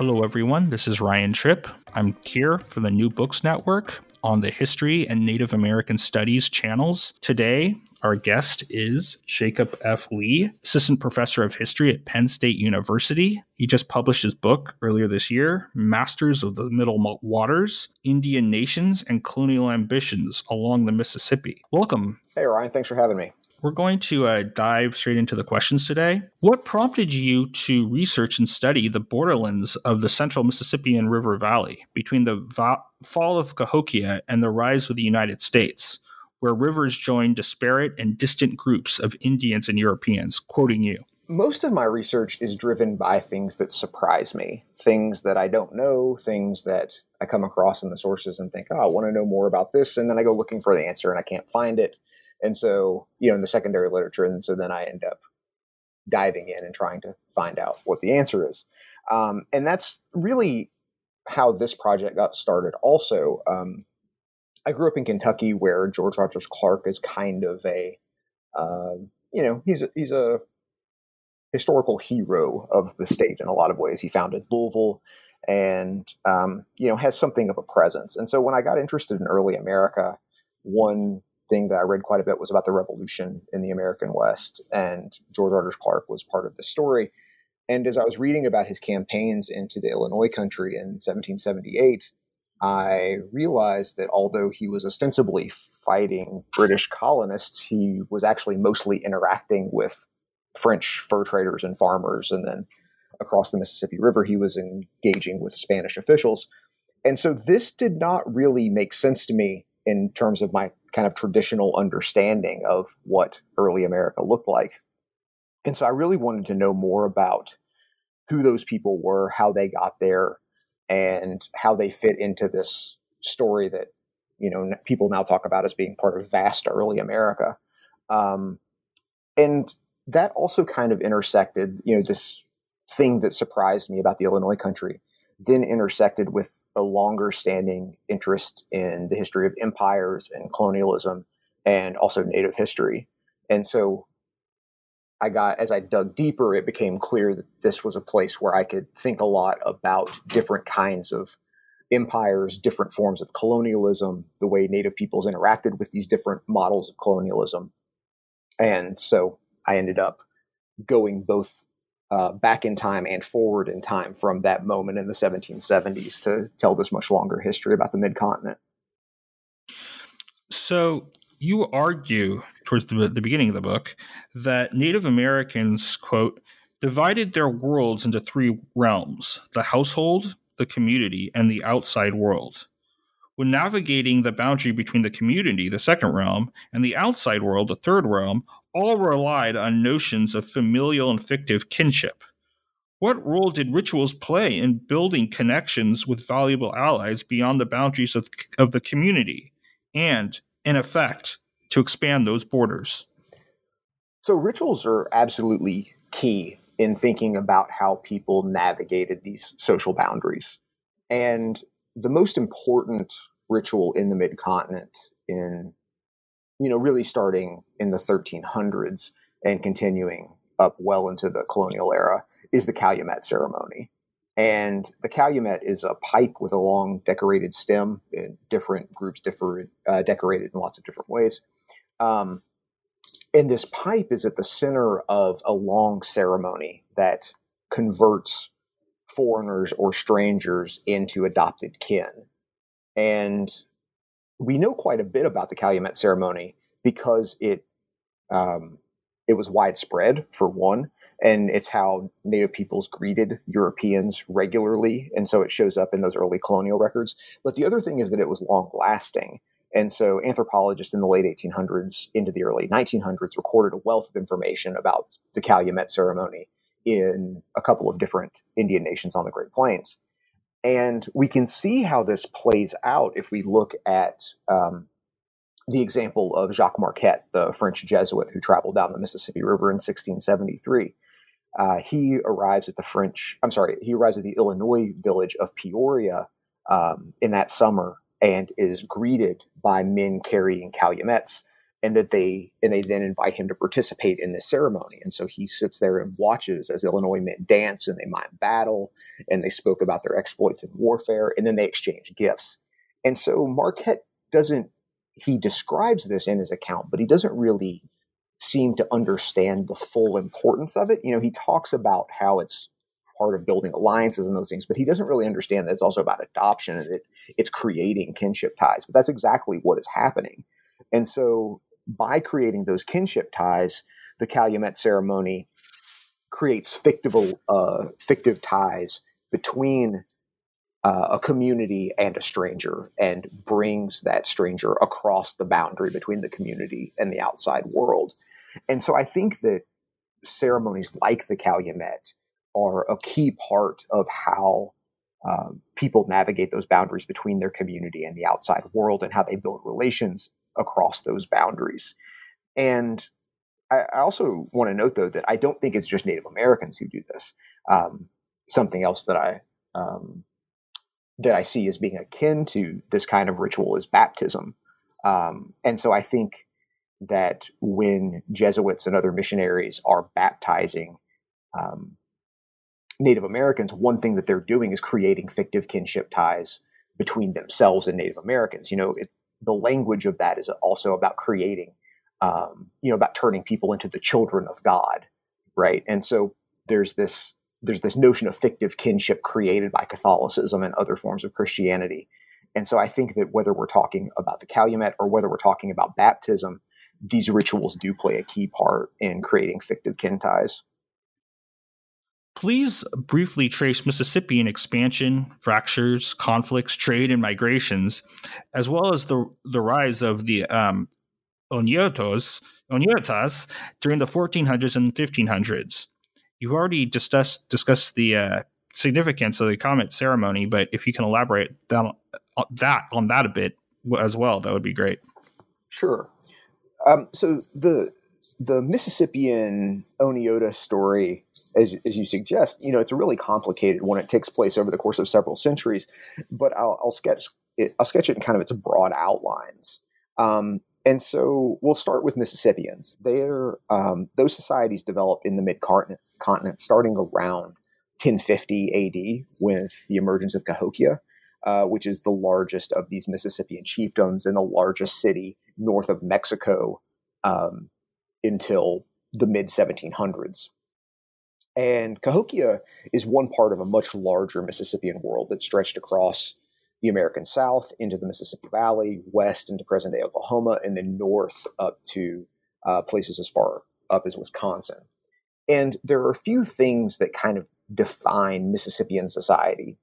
Hello, everyone. This is Ryan Tripp. I'm here for the New Books Network on the History and Native American Studies channels. Today, our guest is Jacob F. Lee, Assistant Professor of History at Penn State University. He just published his book earlier this year, Masters of the Middle Waters Indian Nations and Colonial Ambitions Along the Mississippi. Welcome. Hey, Ryan. Thanks for having me. We're going to uh, dive straight into the questions today. What prompted you to research and study the borderlands of the central Mississippian River Valley between the va- fall of Cahokia and the rise of the United States, where rivers join disparate and distant groups of Indians and Europeans? Quoting you. Most of my research is driven by things that surprise me, things that I don't know, things that I come across in the sources and think, oh, I want to know more about this. And then I go looking for the answer and I can't find it and so, you know, in the secondary literature. And so then I end up diving in and trying to find out what the answer is. Um, and that's really how this project got started. Also, um, I grew up in Kentucky where George Rogers Clark is kind of a, uh, you know, he's a, he's a historical hero of the state in a lot of ways. He founded Louisville and, um, you know, has something of a presence. And so when I got interested in early America, one thing that I read quite a bit was about the revolution in the American West, and George Rogers Clark was part of the story. And as I was reading about his campaigns into the Illinois country in 1778, I realized that although he was ostensibly fighting British colonists, he was actually mostly interacting with French fur traders and farmers. And then across the Mississippi River, he was engaging with Spanish officials. And so this did not really make sense to me in terms of my kind of traditional understanding of what early America looked like. And so I really wanted to know more about who those people were, how they got there, and how they fit into this story that you know people now talk about as being part of vast early America. Um, and that also kind of intersected, you know, this thing that surprised me about the Illinois country then intersected with a longer standing interest in the history of empires and colonialism and also native history. And so I got, as I dug deeper, it became clear that this was a place where I could think a lot about different kinds of empires, different forms of colonialism, the way native peoples interacted with these different models of colonialism. And so I ended up going both uh, back in time and forward in time from that moment in the 1770s to tell this much longer history about the mid continent. So you argue towards the, the beginning of the book that Native Americans, quote, divided their worlds into three realms the household, the community, and the outside world. When navigating the boundary between the community, the second realm, and the outside world, the third realm, all relied on notions of familial and fictive kinship. What role did rituals play in building connections with valuable allies beyond the boundaries of, of the community and, in effect, to expand those borders? So, rituals are absolutely key in thinking about how people navigated these social boundaries. And the most important ritual in the mid continent in you know, really starting in the 1300s and continuing up well into the colonial era, is the calumet ceremony. And the calumet is a pipe with a long decorated stem. Different groups differ, uh, decorated in lots of different ways. Um, and this pipe is at the center of a long ceremony that converts foreigners or strangers into adopted kin. And we know quite a bit about the Calumet ceremony because it um, it was widespread for one, and it's how Native peoples greeted Europeans regularly, and so it shows up in those early colonial records. But the other thing is that it was long lasting. And so anthropologists in the late 1800s into the early 1900s recorded a wealth of information about the Calumet ceremony in a couple of different Indian nations on the Great Plains. And we can see how this plays out if we look at um, the example of Jacques Marquette, the French Jesuit who traveled down the Mississippi River in 1673. Uh, he arrives at the French, I'm sorry, he arrives at the Illinois village of Peoria um, in that summer and is greeted by men carrying calumets and that they and they then invite him to participate in this ceremony and so he sits there and watches as illinois men dance and they mime battle and they spoke about their exploits in warfare and then they exchange gifts and so marquette doesn't he describes this in his account but he doesn't really seem to understand the full importance of it you know he talks about how it's part of building alliances and those things, but he doesn't really understand that it's also about adoption and it, it's creating kinship ties. But that's exactly what is happening. And so by creating those kinship ties, the Calumet ceremony creates fictive, uh, fictive ties between uh, a community and a stranger and brings that stranger across the boundary between the community and the outside world. And so I think that ceremonies like the Calumet are a key part of how um, people navigate those boundaries between their community and the outside world and how they build relations across those boundaries. And I, I also want to note, though, that I don't think it's just Native Americans who do this. Um, something else that I um, that I see as being akin to this kind of ritual is baptism. Um, and so I think that when Jesuits and other missionaries are baptizing um, Native Americans, one thing that they're doing is creating fictive kinship ties between themselves and Native Americans. You know, it, the language of that is also about creating, um, you know, about turning people into the children of God, right? And so there's this there's this notion of fictive kinship created by Catholicism and other forms of Christianity. And so I think that whether we're talking about the Calumet or whether we're talking about baptism, these rituals do play a key part in creating fictive kin ties. Please briefly trace Mississippian expansion, fractures, conflicts, trade, and migrations, as well as the, the rise of the um, Oneotas during the 1400s and 1500s. You've already discussed, discussed the uh, significance of the Calumet ceremony, but if you can elaborate that, uh, that on that a bit as well, that would be great. Sure. Um, so the the Mississippian Oneota story, as, as you suggest, you know, it's a really complicated one. It takes place over the course of several centuries, but I'll, I'll sketch it. I'll sketch it in kind of its broad outlines. Um, and so we'll start with Mississippians. They're um, those societies develop in the mid continent, starting around 1050 AD with the emergence of Cahokia, uh, which is the largest of these Mississippian chiefdoms and the largest city north of Mexico. Um, until the mid 1700s. And Cahokia is one part of a much larger Mississippian world that stretched across the American South into the Mississippi Valley, west into present day Oklahoma, and then north up to uh, places as far up as Wisconsin. And there are a few things that kind of define Mississippian society.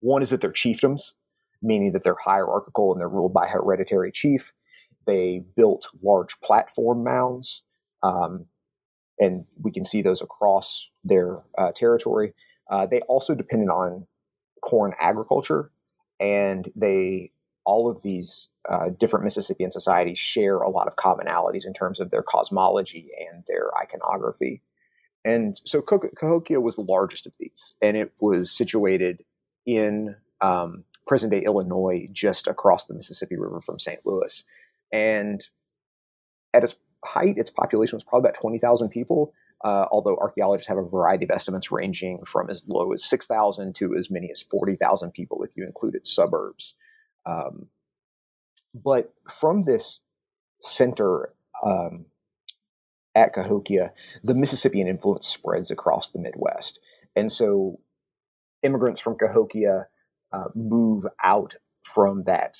One is that they're chiefdoms, meaning that they're hierarchical and they're ruled by hereditary chief. They built large platform mounds, um, and we can see those across their uh, territory. Uh, they also depended on corn agriculture, and they all of these uh, different Mississippian societies share a lot of commonalities in terms of their cosmology and their iconography. And so Cahokia was the largest of these, and it was situated in um, present day Illinois, just across the Mississippi River from St. Louis. And at its height, its population was probably about 20,000 people, uh, although archaeologists have a variety of estimates ranging from as low as 6,000 to as many as 40,000 people if you include its suburbs. Um, but from this center um, at Cahokia, the Mississippian influence spreads across the Midwest. And so immigrants from Cahokia uh, move out from that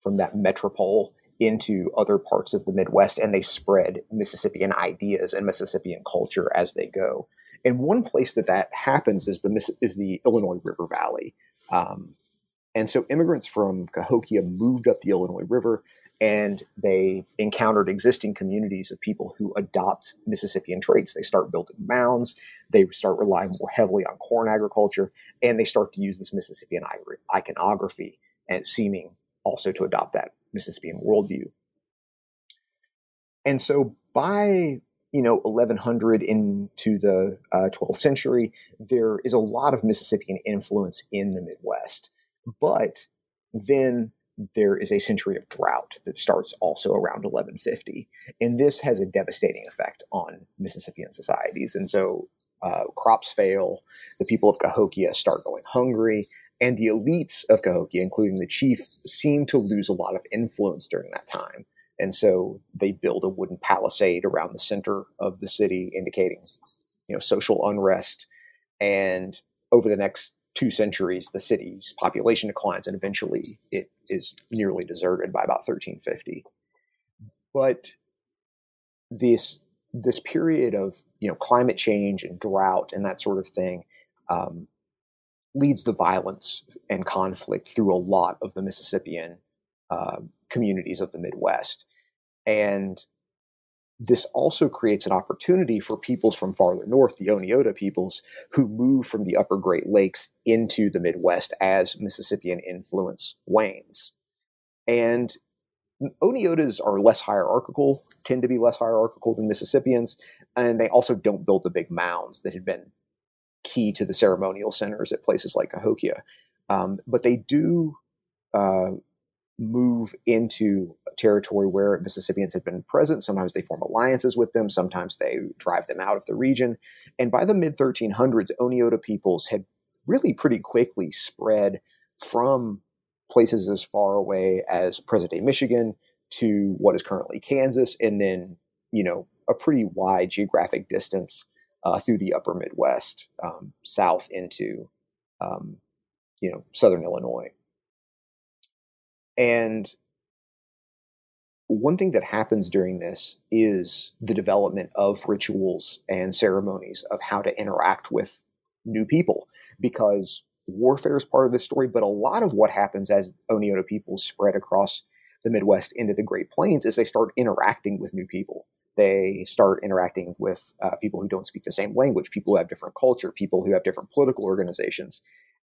from that metropole into other parts of the Midwest and they spread Mississippian ideas and Mississippian culture as they go. And one place that that happens is the is the Illinois River Valley. Um, and so immigrants from Cahokia moved up the Illinois River and they encountered existing communities of people who adopt Mississippian traits. They start building mounds, they start relying more heavily on corn agriculture, and they start to use this Mississippian iconography and seeming also to adopt that Mississippian worldview. And so by you know 1100 into the uh, 12th century, there is a lot of Mississippian influence in the Midwest. But then there is a century of drought that starts also around 1150. And this has a devastating effect on Mississippian societies. And so uh, crops fail, the people of Cahokia start going hungry, and the elites of Cahokia, including the chief, seem to lose a lot of influence during that time. And so they build a wooden palisade around the center of the city, indicating, you know, social unrest. And over the next two centuries, the city's population declines, and eventually it is nearly deserted by about 1350. But this this period of you know climate change and drought and that sort of thing um, leads to violence and conflict through a lot of the Mississippian uh, communities of the Midwest, and this also creates an opportunity for peoples from farther north, the Oneota peoples, who move from the upper Great Lakes into the Midwest as Mississippian influence wanes. And Oneotas are less hierarchical, tend to be less hierarchical than Mississippians, and they also don't build the big mounds that had been key to the ceremonial centers at places like Cahokia. Um, but they do uh, move into territory where Mississippians had been present. Sometimes they form alliances with them, sometimes they drive them out of the region. And by the mid 1300s, Oneota peoples had really pretty quickly spread from places as far away as present day Michigan to what is currently Kansas, and then, you know, a pretty wide geographic distance uh, through the upper Midwest, um, south into, um, you know, southern Illinois. And one thing that happens during this is the development of rituals and ceremonies of how to interact with new people because warfare is part of the story, but a lot of what happens as Oneota people spread across the Midwest into the Great Plains is they start interacting with new people. They start interacting with uh, people who don't speak the same language, people who have different culture, people who have different political organizations.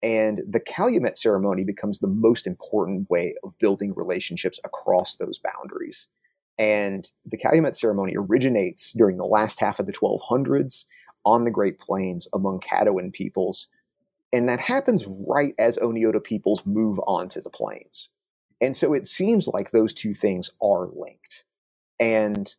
And the Calumet ceremony becomes the most important way of building relationships across those boundaries. And the Calumet ceremony originates during the last half of the 1200s on the Great Plains among Caddoan peoples. And that happens right as Oneota peoples move onto the plains. And so it seems like those two things are linked. And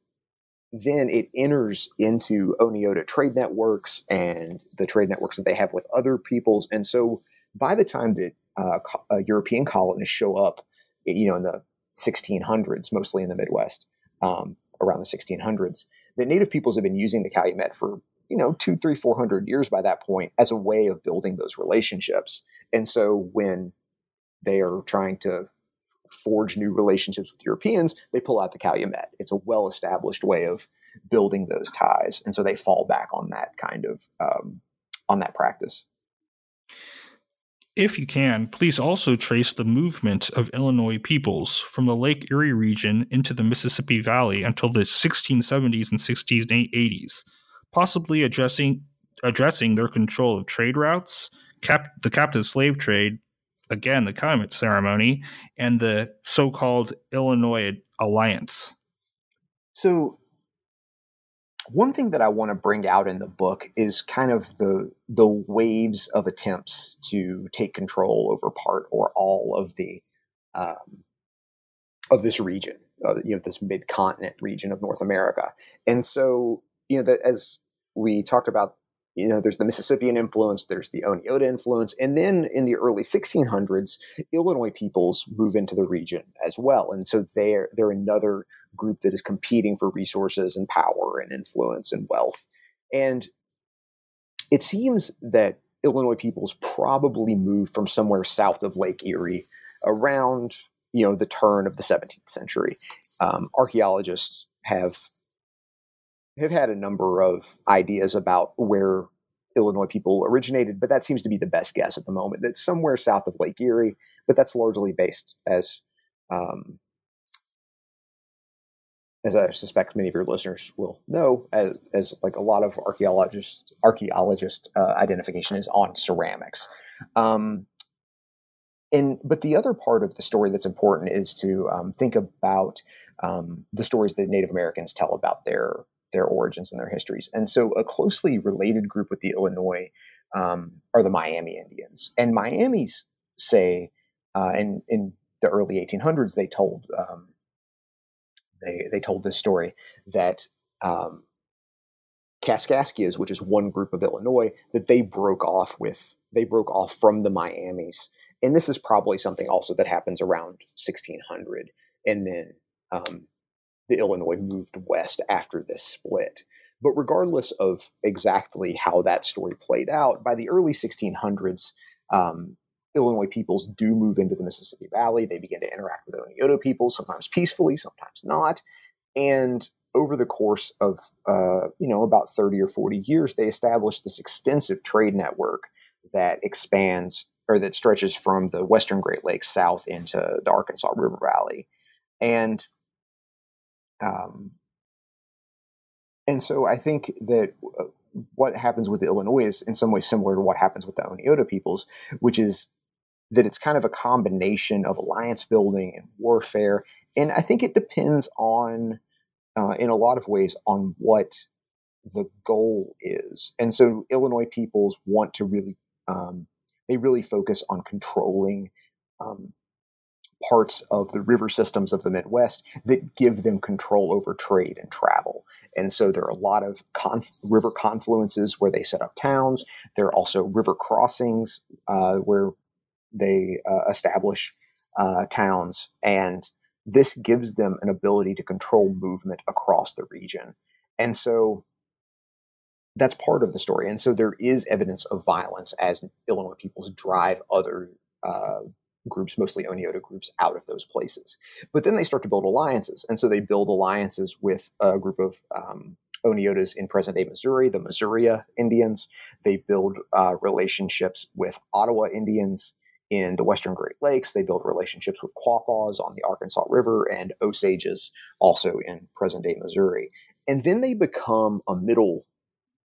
then it enters into Oneota trade networks and the trade networks that they have with other peoples. And so by the time that uh, uh, European colonists show up, you know, in the 1600s, mostly in the Midwest, um, around the 1600s, the native peoples have been using the Calumet for you know two, three, four hundred years by that point as a way of building those relationships. And so when they are trying to forge new relationships with Europeans, they pull out the Calumet. It's a well established way of building those ties, and so they fall back on that kind of um, on that practice. If you can, please also trace the movement of Illinois peoples from the Lake Erie region into the Mississippi Valley until the 1670s and 1680s, possibly addressing addressing their control of trade routes, cap- the captive slave trade, again, the Calumet ceremony, and the so called Illinois Alliance. So, one thing that I want to bring out in the book is kind of the the waves of attempts to take control over part or all of the um, of this region, uh, you know, this mid continent region of North America, and so you know that as we talked about you know, there's the Mississippian influence, there's the Oneota influence, and then in the early 1600s, Illinois peoples move into the region as well, and so they're they're another group that is competing for resources and power and influence and wealth, and it seems that Illinois peoples probably moved from somewhere south of Lake Erie around you know the turn of the 17th century. Um, archaeologists have have had a number of ideas about where Illinois people originated, but that seems to be the best guess at the moment. That somewhere south of Lake Erie, but that's largely based, as um, as I suspect many of your listeners will know, as, as like a lot of archaeologists, archaeologist uh, identification is on ceramics. Um, and but the other part of the story that's important is to um, think about um, the stories that Native Americans tell about their their origins and their histories. And so, a closely related group with the Illinois um, are the Miami Indians. And Miami's say, uh, in in the early 1800s, they told um, they they told this story that um, Kaskaskias, which is one group of Illinois, that they broke off with they broke off from the Miamis, and this is probably something also that happens around 1600, and then um, the Illinois moved west after this split. But regardless of exactly how that story played out, by the early 1600s, um, Illinois peoples do move into the Mississippi Valley. They begin to interact with Oneota people, sometimes peacefully, sometimes not. And over the course of, uh, you know, about 30 or 40 years, they establish this extensive trade network that expands or that stretches from the western Great Lakes south into the Arkansas River Valley. And um, and so I think that uh, what happens with the Illinois is in some ways similar to what happens with the Oneota peoples, which is that it's kind of a combination of alliance building and warfare. And I think it depends on, uh, in a lot of ways, on what the goal is. And so Illinois peoples want to really, um, they really focus on controlling um, parts of the river systems of the Midwest that give them control over trade and travel. And so there are a lot of conf- river confluences where they set up towns. There are also river crossings uh, where they uh, establish uh, towns. And this gives them an ability to control movement across the region. And so that's part of the story. And so there is evidence of violence as Illinois peoples drive other uh, groups, mostly Oneota groups, out of those places. But then they start to build alliances. And so they build alliances with a group of um, Oneotas in present day Missouri, the Missouri Indians. They build uh, relationships with Ottawa Indians in the western Great Lakes. They build relationships with Quapaws on the Arkansas River and Osages also in present day Missouri. And then they become a middle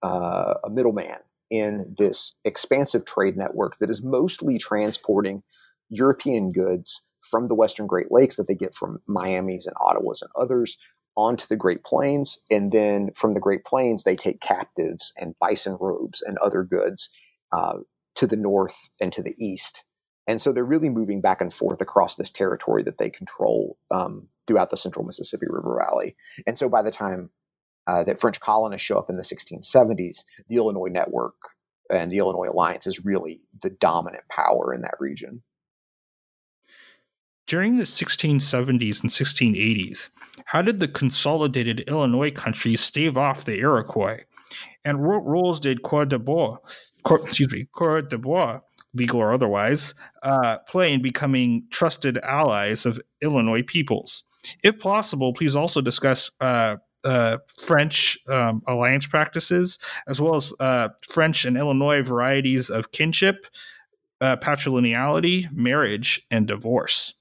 uh, a middleman in this expansive trade network that is mostly transporting European goods from the Western Great Lakes that they get from Miami's and Ottawas and others onto the Great Plains. And then from the Great Plains, they take captives and bison robes and other goods uh, to the north and to the east. And so they're really moving back and forth across this territory that they control um, throughout the central Mississippi River Valley. And so by the time uh, that French colonists show up in the 1670s, the Illinois network and the Illinois Alliance is really the dominant power in that region. During the 1670s and 1680s, how did the consolidated Illinois country stave off the Iroquois? And what roles did Coeur de Bois, excuse me, Coureur de Bois, legal or otherwise, uh, play in becoming trusted allies of Illinois peoples? If possible, please also discuss uh, uh, French um, alliance practices, as well as uh, French and Illinois varieties of kinship, uh, patrilineality, marriage, and divorce.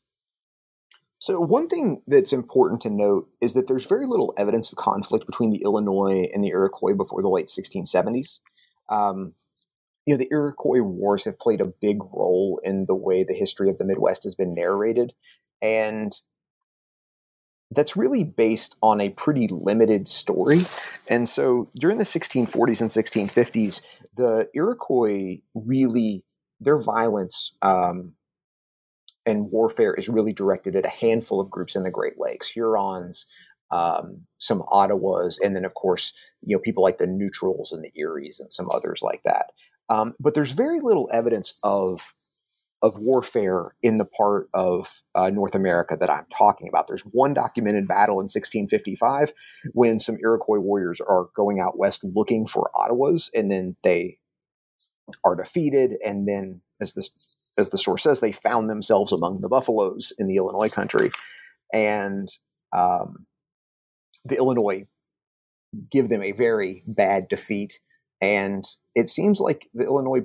So, one thing that's important to note is that there's very little evidence of conflict between the Illinois and the Iroquois before the late 1670s. Um, you know, the Iroquois Wars have played a big role in the way the history of the Midwest has been narrated. And that's really based on a pretty limited story. And so during the 1640s and 1650s, the Iroquois really, their violence um, and warfare is really directed at a handful of groups in the Great Lakes Hurons, um, some Ottawas, and then, of course, you know, people like the Neutrals and the Eries and some others like that. Um, but there's very little evidence of of warfare in the part of uh, North America that I'm talking about. There's one documented battle in 1655 when some Iroquois warriors are going out west looking for Ottawas, and then they are defeated. And then, as this as the source says, they found themselves among the buffaloes in the Illinois country, and um, the Illinois give them a very bad defeat. And it seems like the Illinois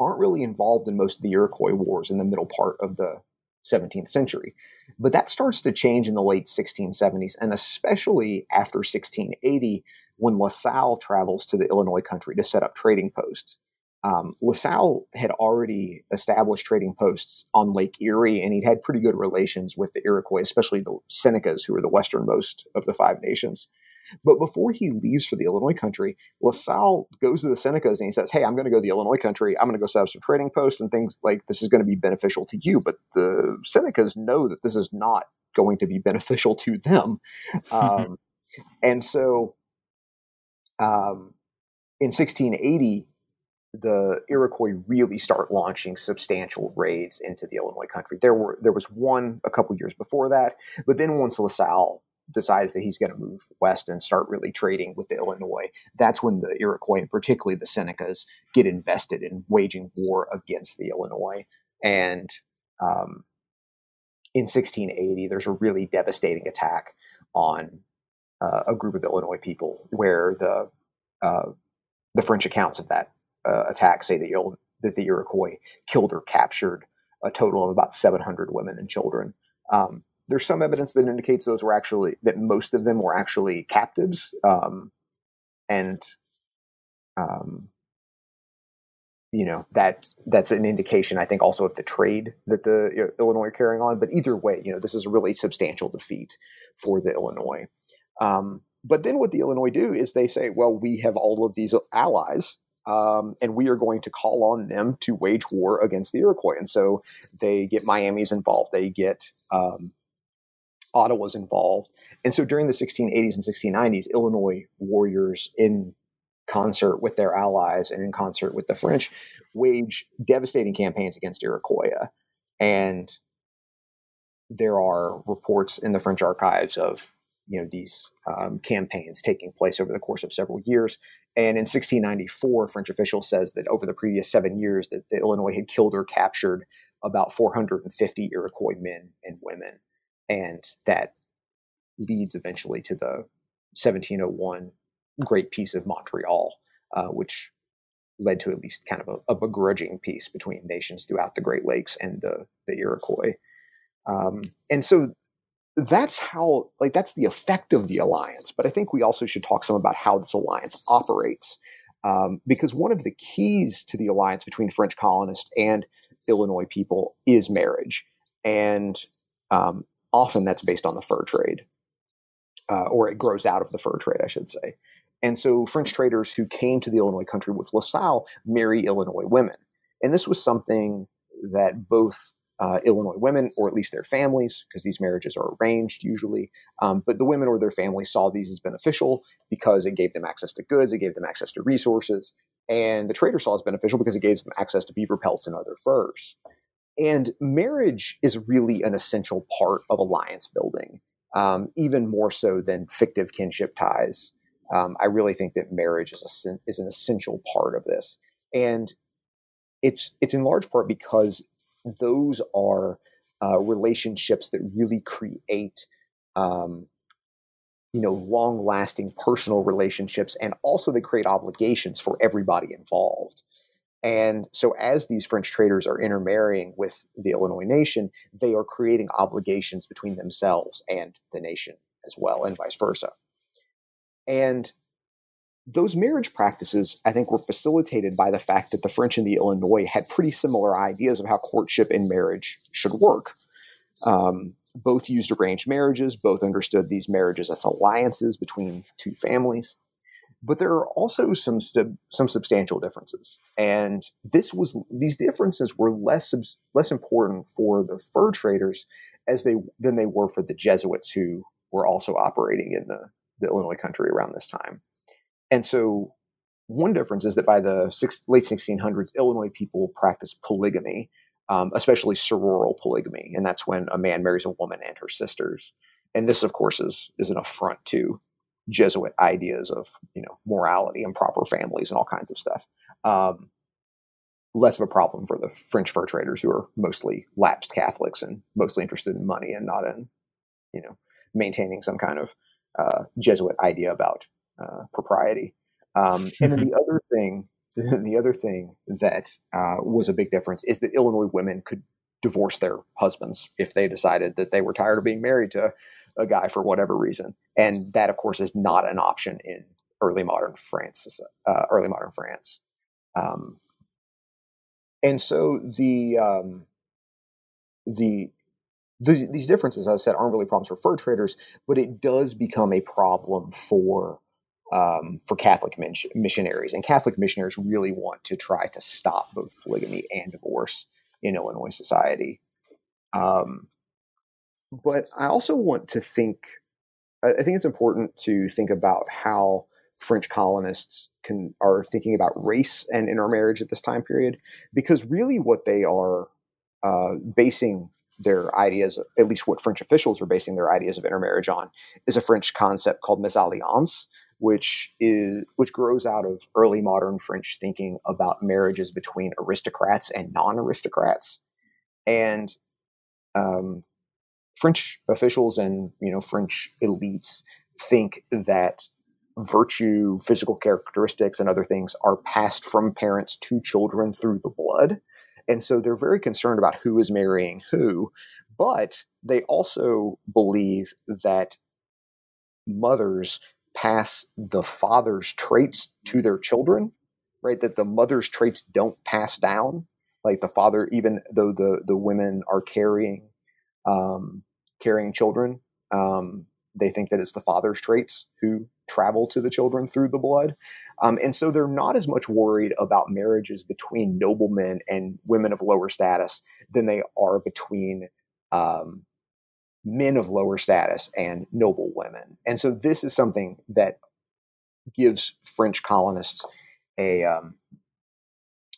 aren't really involved in most of the Iroquois wars in the middle part of the 17th century. But that starts to change in the late 1670s, and especially after 1680, when La Salle travels to the Illinois country to set up trading posts. Um, La Salle had already established trading posts on Lake Erie, and he'd had pretty good relations with the Iroquois, especially the Senecas, who were the westernmost of the Five Nations. But before he leaves for the Illinois country, La Salle goes to the Senecas and he says, Hey, I'm going to go to the Illinois country. I'm going to go set up some trading posts and things like this is going to be beneficial to you. But the Senecas know that this is not going to be beneficial to them. Um, and so um, in 1680, the Iroquois really start launching substantial raids into the Illinois country. There were there was one a couple years before that, but then once La Salle decides that he's going to move west and start really trading with the Illinois, that's when the Iroquois and particularly the Senecas get invested in waging war against the Illinois. And um, in 1680, there's a really devastating attack on uh, a group of Illinois people, where the uh, the French accounts of that uh, attack say that, that the Iroquois killed or captured a total of about 700 women and children. Um, there's some evidence that indicates those were actually that most of them were actually captives, um, and um, you know that that's an indication, I think, also of the trade that the Illinois are carrying on. But either way, you know, this is a really substantial defeat for the Illinois. Um, but then what the Illinois do is they say, well, we have all of these allies. Um, and we are going to call on them to wage war against the Iroquois. And so they get Miami's involved. They get um, Ottawa's involved. And so during the 1680s and 1690s, Illinois warriors in concert with their allies and in concert with the French wage devastating campaigns against Iroquois. And there are reports in the French archives of you know these um, campaigns taking place over the course of several years. And in 1694, French official says that over the previous seven years, that the Illinois had killed or captured about 450 Iroquois men and women and that leads eventually to the 1701 Great Peace of Montreal, uh, which led to at least kind of a, a, begrudging peace between nations throughout the Great Lakes and the, the Iroquois. Um, and so that's how, like, that's the effect of the alliance. But I think we also should talk some about how this alliance operates. Um, because one of the keys to the alliance between French colonists and Illinois people is marriage. And um, often that's based on the fur trade, uh, or it grows out of the fur trade, I should say. And so French traders who came to the Illinois country with La Salle marry Illinois women. And this was something that both uh, Illinois women, or at least their families, because these marriages are arranged usually, um, but the women or their families saw these as beneficial because it gave them access to goods, it gave them access to resources, and the trader saw as beneficial because it gave them access to beaver pelts and other furs. And marriage is really an essential part of alliance building, um, even more so than fictive kinship ties. Um, I really think that marriage is a, is an essential part of this, and it's it's in large part because those are uh, relationships that really create, um, you know, long lasting personal relationships, and also they create obligations for everybody involved. And so, as these French traders are intermarrying with the Illinois nation, they are creating obligations between themselves and the nation as well, and vice versa. And those marriage practices, I think, were facilitated by the fact that the French and the Illinois had pretty similar ideas of how courtship and marriage should work. Um, both used arranged marriages, both understood these marriages as alliances between two families but there are also some some substantial differences. And this was these differences were less less important for the fur traders as they than they were for the Jesuits who were also operating in the, the Illinois country around this time. And so one difference is that by the six, late 1600s, Illinois people practiced polygamy, um, especially sororal polygamy, and that's when a man marries a woman and her sisters. And this, of course, is is an affront to Jesuit ideas of you know morality and proper families and all kinds of stuff. Um, less of a problem for the French fur traders who are mostly lapsed Catholics and mostly interested in money and not in you know maintaining some kind of uh, Jesuit idea about uh, propriety. Um, and then the other thing, the other thing that uh, was a big difference is that Illinois women could divorce their husbands if they decided that they were tired of being married to a guy for whatever reason. And that, of course, is not an option in early modern France. Uh, early modern France. Um, and so the um, the these differences, as I said, aren't really problems for fur traders, but it does become a problem for um, for Catholic missionaries. And Catholic missionaries really want to try to stop both polygamy and divorce in Illinois society. Um, but I also want to think, I think it's important to think about how French colonists can are thinking about race and intermarriage at this time period, because really what they are uh, basing their ideas, at least what French officials are basing their ideas of intermarriage on, is a French concept called mésalliance, which is which grows out of early modern French thinking about marriages between aristocrats and non-aristocrats, and um, French officials and you know French elites think that virtue, physical characteristics, and other things are passed from parents to children through the blood. And so they're very concerned about who is marrying who, but they also believe that mothers pass the father's traits to their children, right? That the mother's traits don't pass down. Like the father, even though the, the women are carrying um, carrying children, um, they think that it's the father's traits who travel to the children through the blood. Um, and so they're not as much worried about marriages between noblemen and women of lower status than they are between um, men of lower status and noble women. And so this is something that gives French colonists a, um,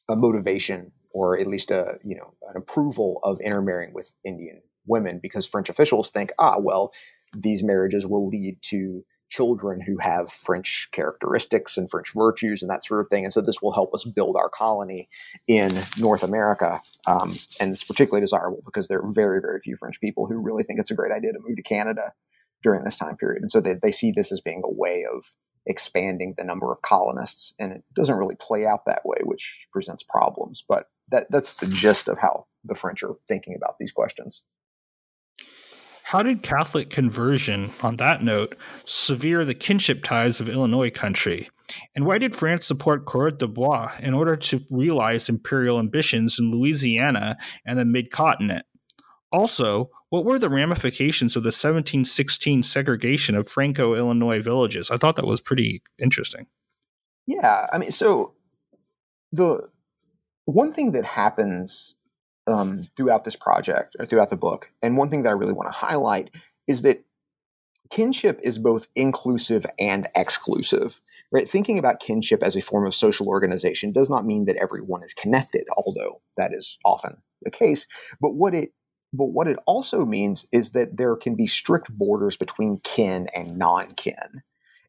a motivation or at least a you know an approval of intermarrying with Indian women because French officials think ah well these marriages will lead to children who have French characteristics and French virtues and that sort of thing. And so this will help us build our colony in North America. Um, and it's particularly desirable because there are very, very few French people who really think it's a great idea to move to Canada during this time period. And so they, they see this as being a way of expanding the number of colonists. And it doesn't really play out that way, which presents problems. But that, that's the gist of how the French are thinking about these questions. How did Catholic conversion, on that note, sever the kinship ties of Illinois country? And why did France support Coureur de Bois in order to realize imperial ambitions in Louisiana and the mid continent? Also, what were the ramifications of the 1716 segregation of Franco Illinois villages? I thought that was pretty interesting. Yeah, I mean, so the one thing that happens um, throughout this project or throughout the book. And one thing that I really want to highlight is that kinship is both inclusive and exclusive. Right? Thinking about kinship as a form of social organization does not mean that everyone is connected, although that is often the case. But what it but what it also means is that there can be strict borders between kin and non-kin.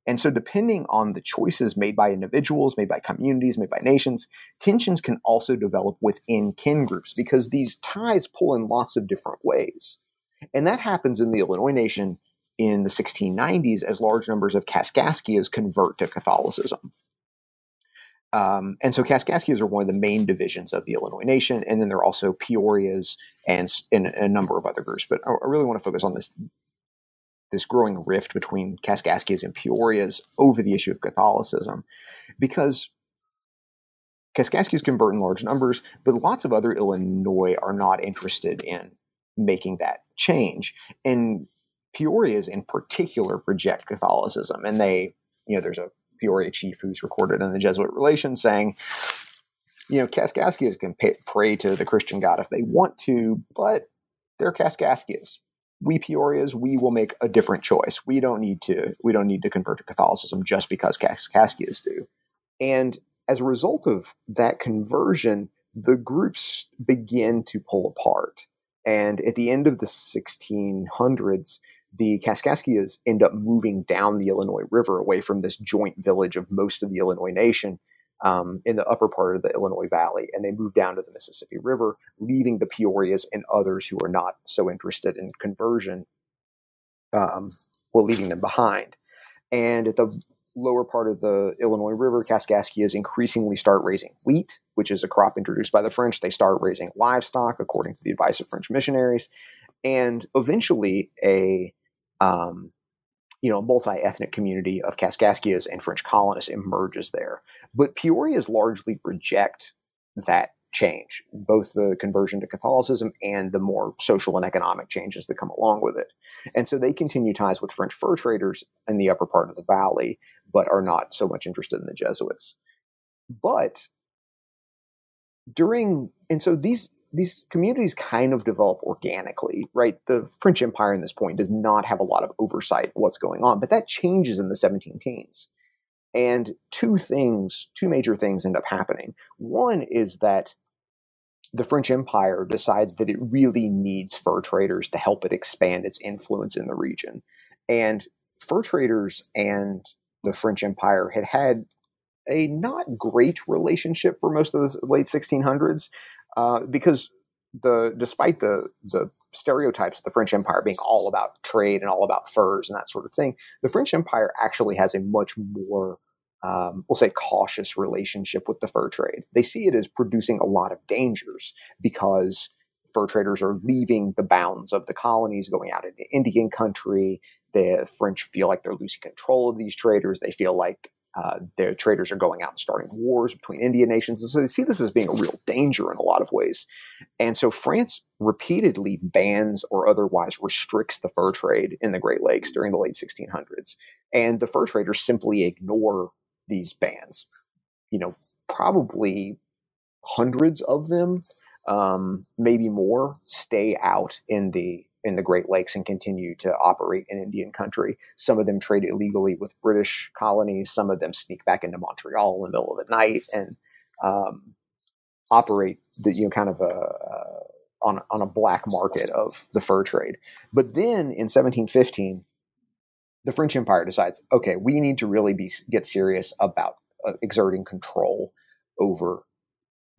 And so, depending on the choices made by individuals, made by communities, made by nations, tensions can also develop within kin groups because these ties pull in lots of different ways. And that happens in the Illinois nation in the 1690s as large numbers of Kaskaskias convert to Catholicism. Um, and so Kaskaskias are one of the main divisions of the Illinois nation, and then there are also Peorias and, and a number of other groups. But I, I really want to focus on this this growing rift between Kaskaskias and Peorias over the issue of Catholicism, because Kaskaskias convert in large numbers, but lots of other Illinois are not interested in making that change. And Peorias in particular reject Catholicism, and they, you know, there's a Peoria chief who's recorded in the Jesuit Relations saying, you know, Kaskaskias can pay, pray to the Christian God if they want to, but they're Kaskaskias we Peorias, we will make a different choice. We don't need to we don't need to convert to Catholicism just because Kaskaskias do. And as a result of that conversion, the groups begin to pull apart. And at the end of the 1600s, the Kaskaskias end up moving down the Illinois River away from this joint village of most of the Illinois nation um, in the upper part of the Illinois Valley, and they move down to the Mississippi River, leaving the Peorias and others who are not so interested in conversion, um, well, leaving them behind. And at the lower part of the Illinois River, Kaskaskias increasingly start raising wheat, which is a crop introduced by the French. They start raising livestock according to the advice of French missionaries, and eventually a um, you know multi-ethnic community of Kaskaskias and French colonists emerges there. But Peorias largely reject that change, both the conversion to Catholicism and the more social and economic changes that come along with it. And so they continue ties with French fur traders in the upper part of the valley, but are not so much interested in the Jesuits. But during, and so these, these communities kind of develop organically, right? The French Empire in this point does not have a lot of oversight of what's going on, but that changes in the 17 teens. And two things, two major things end up happening. One is that the French Empire decides that it really needs fur traders to help it expand its influence in the region. And fur traders and the French Empire had had a not great relationship for most of the late 1600s uh, because the despite the the stereotypes of the French Empire being all about trade and all about furs and that sort of thing, the French Empire actually has a much more um, we'll say cautious relationship with the fur trade. They see it as producing a lot of dangers because fur traders are leaving the bounds of the colonies, going out into Indian country. The French feel like they're losing control of these traders. They feel like uh, their traders are going out and starting wars between Indian nations. And so they see this as being a real danger in a lot of ways. And so France repeatedly bans or otherwise restricts the fur trade in the Great Lakes during the late 1600s. And the fur traders simply ignore these bans. You know, probably hundreds of them, um, maybe more, stay out in the in the Great Lakes and continue to operate in Indian country. Some of them trade illegally with British colonies. Some of them sneak back into Montreal in the middle of the night and um, operate the you know kind of a, uh, on on a black market of the fur trade. But then in 1715, the French Empire decides, okay, we need to really be get serious about uh, exerting control over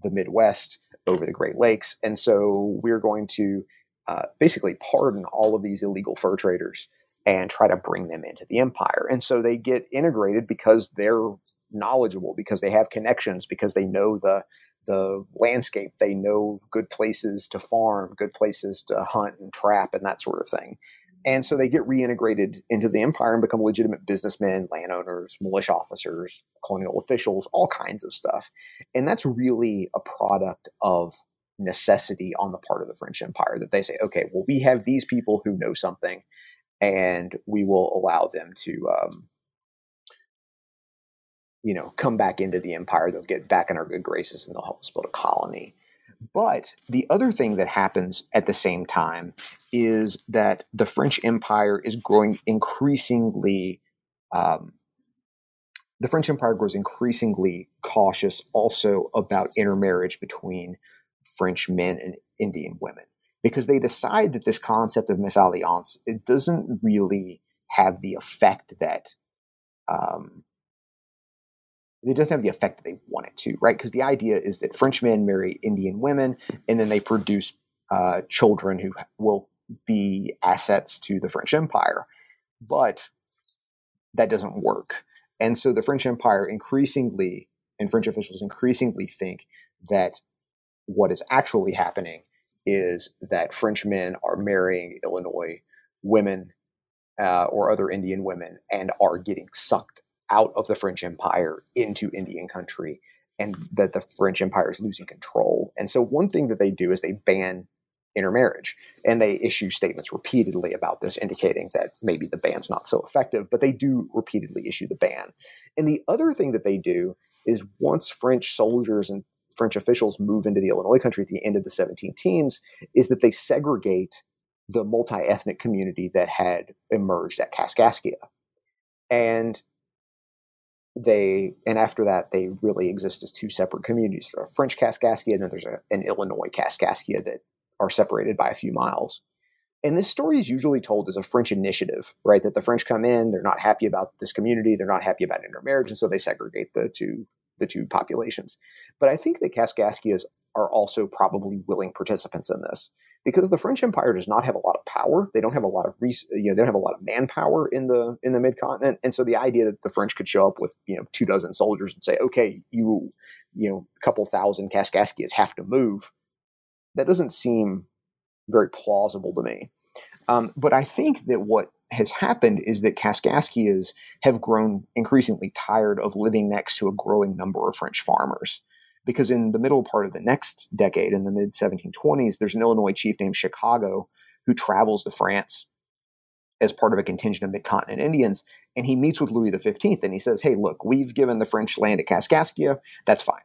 the Midwest, over the Great Lakes, and so we're going to uh, basically pardon all of these illegal fur traders and try to bring them into the empire. And so they get integrated because they're knowledgeable, because they have connections, because they know the the landscape, they know good places to farm, good places to hunt and trap, and that sort of thing. And so they get reintegrated into the empire and become legitimate businessmen, landowners, militia officers, colonial officials, all kinds of stuff. And that's really a product of necessity on the part of the French Empire that they say, okay, well, we have these people who know something and we will allow them to, um, you know, come back into the empire. They'll get back in our good graces and they'll help us build a colony. But the other thing that happens at the same time is that the French Empire is growing increasingly. Um, the French Empire grows increasingly cautious also about intermarriage between French men and Indian women because they decide that this concept of mésalliance it doesn't really have the effect that um, it doesn't have the effect that they want it to, right? Because the idea is that French men marry Indian women and then they produce uh, children who will be assets to the French Empire. But that doesn't work. And so the French Empire increasingly, and French officials increasingly think that what is actually happening is that French men are marrying Illinois women uh, or other Indian women and are getting sucked out of the French Empire into Indian country and that the French Empire is losing control. And so one thing that they do is they ban intermarriage and they issue statements repeatedly about this indicating that maybe the ban's not so effective, but they do repeatedly issue the ban. And the other thing that they do is once French soldiers and French officials move into the Illinois country at the end of the 17 teens is that they segregate the multi-ethnic community that had emerged at Kaskaskia. And they and after that they really exist as two separate communities. There's a French Kaskaskia and then there's a, an Illinois Kaskaskia that are separated by a few miles. And this story is usually told as a French initiative, right? That the French come in, they're not happy about this community, they're not happy about intermarriage, and so they segregate the two the two populations. But I think the Kaskaskias are also probably willing participants in this because the French Empire does not have a lot of power. They don't have a lot of you know they don't have a lot of manpower in the in the mid continent, and so the idea that the French could show up with you know two dozen soldiers and say, okay, you you know a couple thousand Kaskaskias have to move, that doesn't seem very plausible to me. Um, but I think that what has happened is that Kaskaskias have grown increasingly tired of living next to a growing number of French farmers because in the middle part of the next decade, in the mid 1720s, there's an Illinois chief named Chicago who travels to France as part of a contingent of mid-continent Indians, and he meets with Louis XV and he says, "Hey, look, we've given the French land at Kaskaskia. That's fine."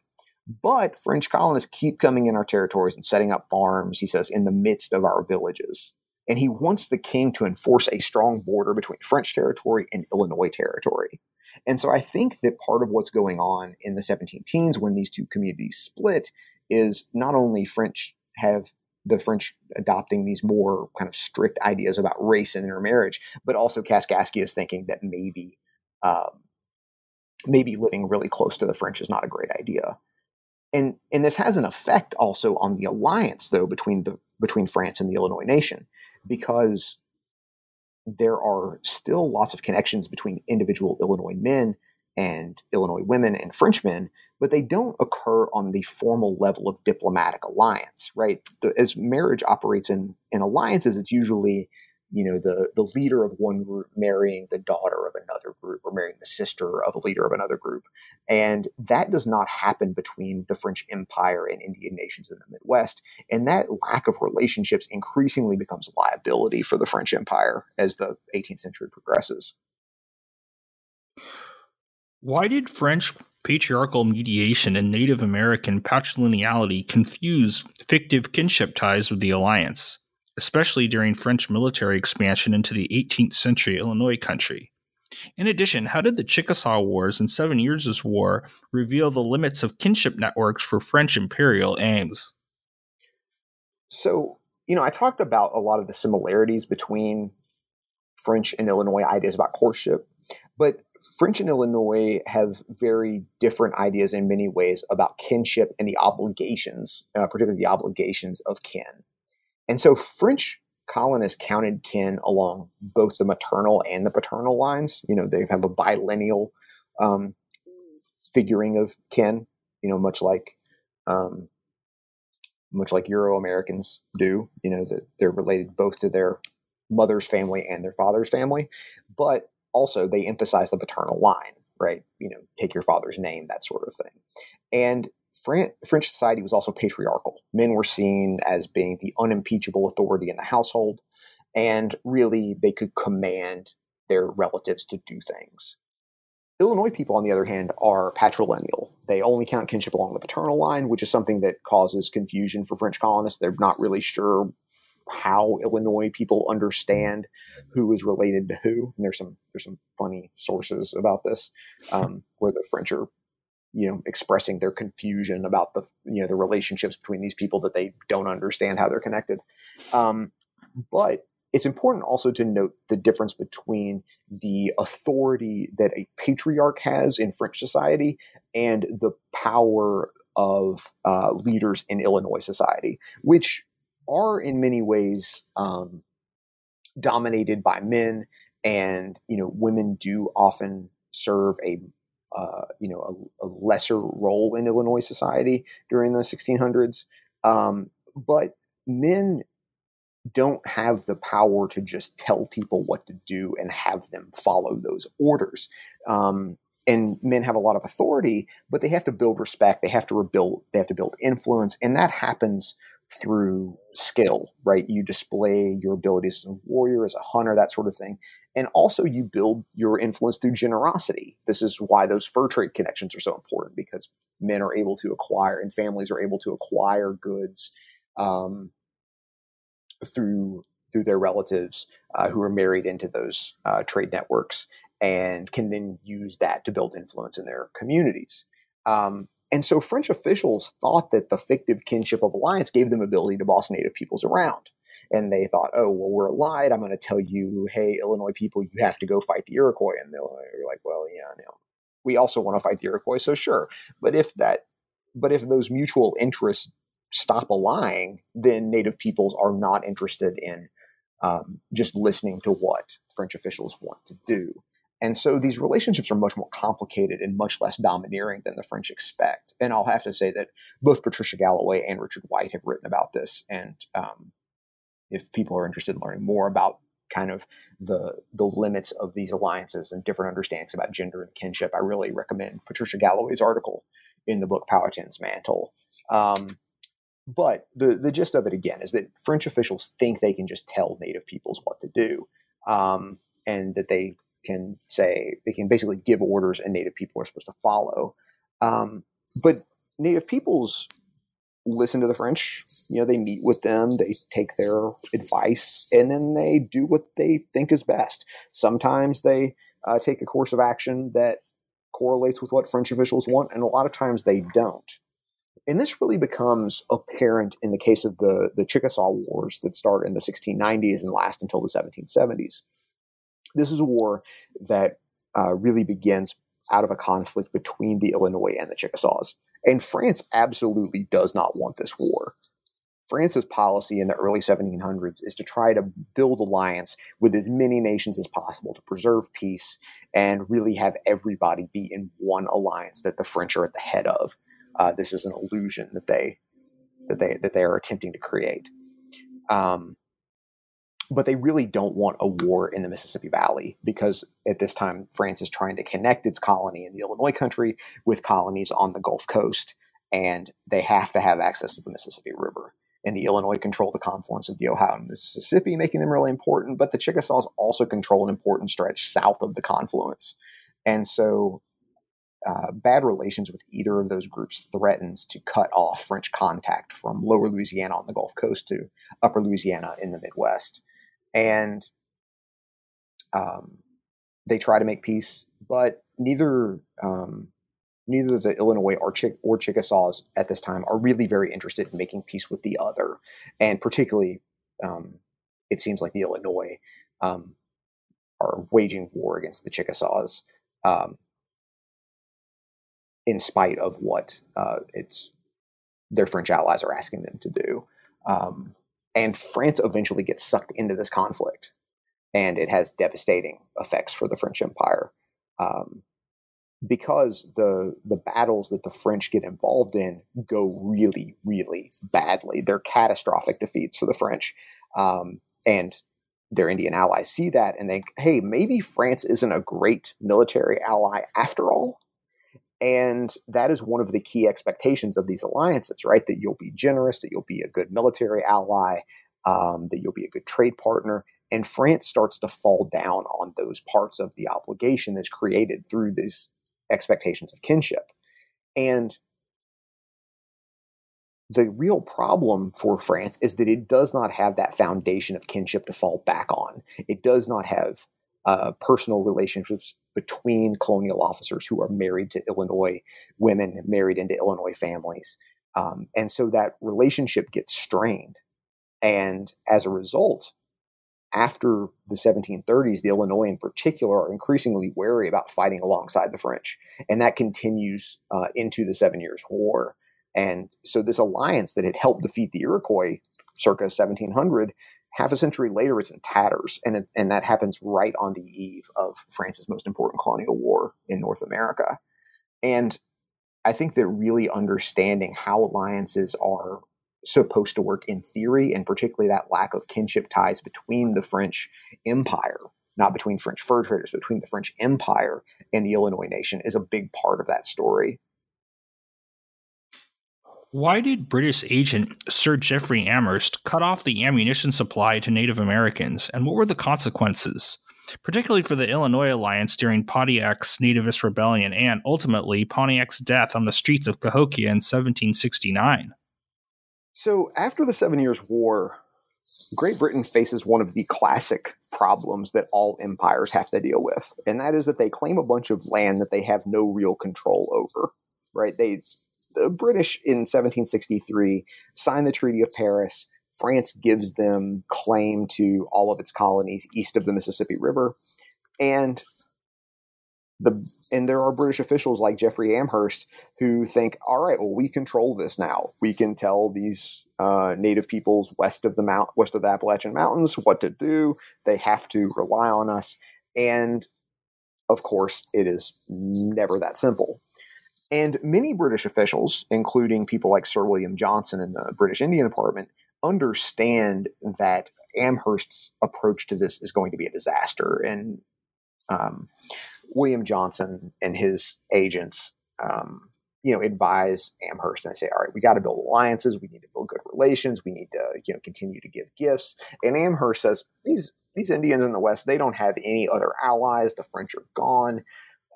But French colonists keep coming in our territories and setting up farms, he says, in the midst of our villages. And he wants the king to enforce a strong border between French territory and Illinois territory. And so I think that part of what's going on in the 17 teens when these two communities split is not only French have the French adopting these more kind of strict ideas about race and intermarriage, but also Kaskaskia is thinking that maybe um, maybe living really close to the French is not a great idea. And and this has an effect also on the alliance though between the between France and the Illinois nation because there are still lots of connections between individual Illinois men and Illinois women and Frenchmen, but they don't occur on the formal level of diplomatic alliance, right? As marriage operates in, in alliances, it's usually you know the the leader of one group marrying the daughter of another group or marrying the sister of a leader of another group. And that does not happen between the french empire and indian nations in the midwest. And that lack of relationships increasingly becomes a liability for the french empire as the 18th century progresses. Why did french patriarchal mediation and native american patrilineality confuse fictive kinship ties with the alliance especially during French military expansion into the 18th century Illinois country. In addition, how did the Chickasaw Wars and Seven Years' War reveal the limits of kinship networks for French imperial aims? So, you know, I talked about a lot of the similarities between French and Illinois ideas about courtship, but French and Illinois have very different ideas in many ways about kinship and the obligations, uh, particularly the obligations of kin. And so French colonists counted kin along both the maternal and the paternal lines. You know, they have a bilineal um, figuring of kin. You know, much like um, much like Euro Americans do. You know, that they're related both to their mother's family and their father's family, but also they emphasize the paternal line. Right? You know, take your father's name, that sort of thing. And French society was also patriarchal. Men were seen as being the unimpeachable authority in the household, and really they could command their relatives to do things. Illinois people, on the other hand, are patrilineal. They only count kinship along the paternal line, which is something that causes confusion for French colonists. They're not really sure how Illinois people understand who is related to who. And there's some there's some funny sources about this, um, where the French are you know expressing their confusion about the you know the relationships between these people that they don't understand how they're connected. Um, but it's important also to note the difference between the authority that a patriarch has in French society and the power of uh, leaders in Illinois society, which are in many ways um, dominated by men, and you know women do often serve a uh, you know a, a, lesser role in Illinois society during the 1600s. Um, but men don't have the power to just tell people what to do and have them follow those orders. Um, and men have a lot of authority, but they have to build respect. They have to rebuild. They have to build influence, and that happens through skill, right? You display your abilities as a warrior, as a hunter, that sort of thing. And also you build your influence through generosity. This is why those fur trade connections are so important because men are able to acquire and families are able to acquire goods um, through through their relatives uh, who are married into those uh, trade networks and can then use that to build influence in their communities. Um, and so French officials thought that the fictive kinship of alliance gave them ability to boss native peoples around. And they thought, oh, well, we're allied. I'm going to tell you, hey, Illinois people, you have to go fight the Iroquois. And they're like, well, yeah. We also want to fight the Iroquois, so sure. But if that, but if those mutual interests stop allying, then native peoples are not interested in um, just listening to what French officials want to do. And so these relationships are much more complicated and much less domineering than the French expect. And I'll have to say that both Patricia Galloway and Richard White have written about this. And um, if people are interested in learning more about kind of the the limits of these alliances and different understandings about gender and kinship, I really recommend Patricia Galloway's article in the book Powhatan's Mantle. Um, but the the gist of it again is that French officials think they can just tell Native peoples what to do, um, and that they can say they can basically give orders, and Native people are supposed to follow. Um, but Native peoples listen to the French. You know, they meet with them, they take their advice, and then they do what they think is best. Sometimes they uh, take a course of action that correlates with what French officials want, and a lot of times they don't. And this really becomes apparent in the case of the, the Chickasaw Wars that start in the 1690s and last until the 1770s. This is a war that uh, really begins out of a conflict between the Illinois and the Chickasaws. And France absolutely does not want this war. France's policy in the early 1700s is to try to build alliance with as many nations as possible to preserve peace and really have everybody be in one alliance that the French are at the head of. Uh, this is an illusion that they that they that they are attempting to create. Um, but they really don't want a war in the Mississippi Valley because at this time France is trying to connect its colony in the Illinois country with colonies on the Gulf Coast, and they have to have access to the Mississippi River. And the Illinois control the confluence of the Ohio and Mississippi, making them really important. But the Chickasaws also control an important stretch south of the confluence, and so uh, bad relations with either of those groups threatens to cut off French contact from lower Louisiana on the Gulf Coast to upper Louisiana in the Midwest and um, they try to make peace, but neither um, neither the Illinois or, Chick- or Chickasaws at this time are really very interested in making peace with the other, and particularly, um, it seems like the Illinois um, are waging war against the Chickasaws, um, in spite of what uh, it's their French allies are asking them to do. And France eventually gets sucked into this conflict, and it has devastating effects for the French Empire. Um, because the the battles that the French get involved in go really, really badly. They're catastrophic defeats for the French, um, and their Indian allies see that and think, "Hey, maybe France isn't a great military ally after all." And that is one of the key expectations of these alliances, right? That you'll be generous, that you'll be a good military ally, um, that you'll be a good trade partner. And France starts to fall down on those parts of the obligation that's created through these expectations of kinship. And the real problem for France is that it does not have that foundation of kinship to fall back on. It does not have uh, personal relationships between colonial officers who are married to Illinois women, married into Illinois families. Um, and so that relationship gets strained. And as a result, after the 1730s, the Illinois in particular are increasingly wary about fighting alongside the French. And that continues uh, into the Seven Years' War. And so this alliance that had helped defeat the Iroquois circa 1700 half a century later, it's in tatters, and it, and that happens right on the eve of France's most important colonial war in North America. And I think that really understanding how alliances are supposed to work in theory, and particularly that lack of kinship ties between the French Empire, not between French fur traders, between the French Empire and the Illinois nation, is a big part of that story. Why did British agent Sir Jeffrey Amherst cut off the ammunition supply to Native Americans, and what were the consequences, particularly for the Illinois Alliance during Pontiac's Nativist Rebellion and, ultimately, Pontiac's death on the streets of Cahokia in 1769? So, after the Seven Years' War, Great Britain faces one of the classic problems that all empires have to deal with, and that is that they claim a bunch of land that they have no real control over. Right? They the British in 1763 signed the Treaty of Paris. France gives them claim to all of its colonies east of the Mississippi River. And the and there are British officials like Jeffrey Amherst who think, all right, well, we control this now. We can tell these uh, native peoples west of the mount west of the Appalachian Mountains what to do. They have to rely on us, and of course, it is never that simple. And many British officials, including people like Sir William Johnson in the British Indian Department, understand that Amherst's approach to this is going to be a disaster. And um, William Johnson and his agents, um, you know, advise Amherst and they say, all right, we got to build alliances. We need to build good relations. We need to, you know, continue to give gifts. And Amherst says, these, these Indians in the West, they don't have any other allies. The French are gone.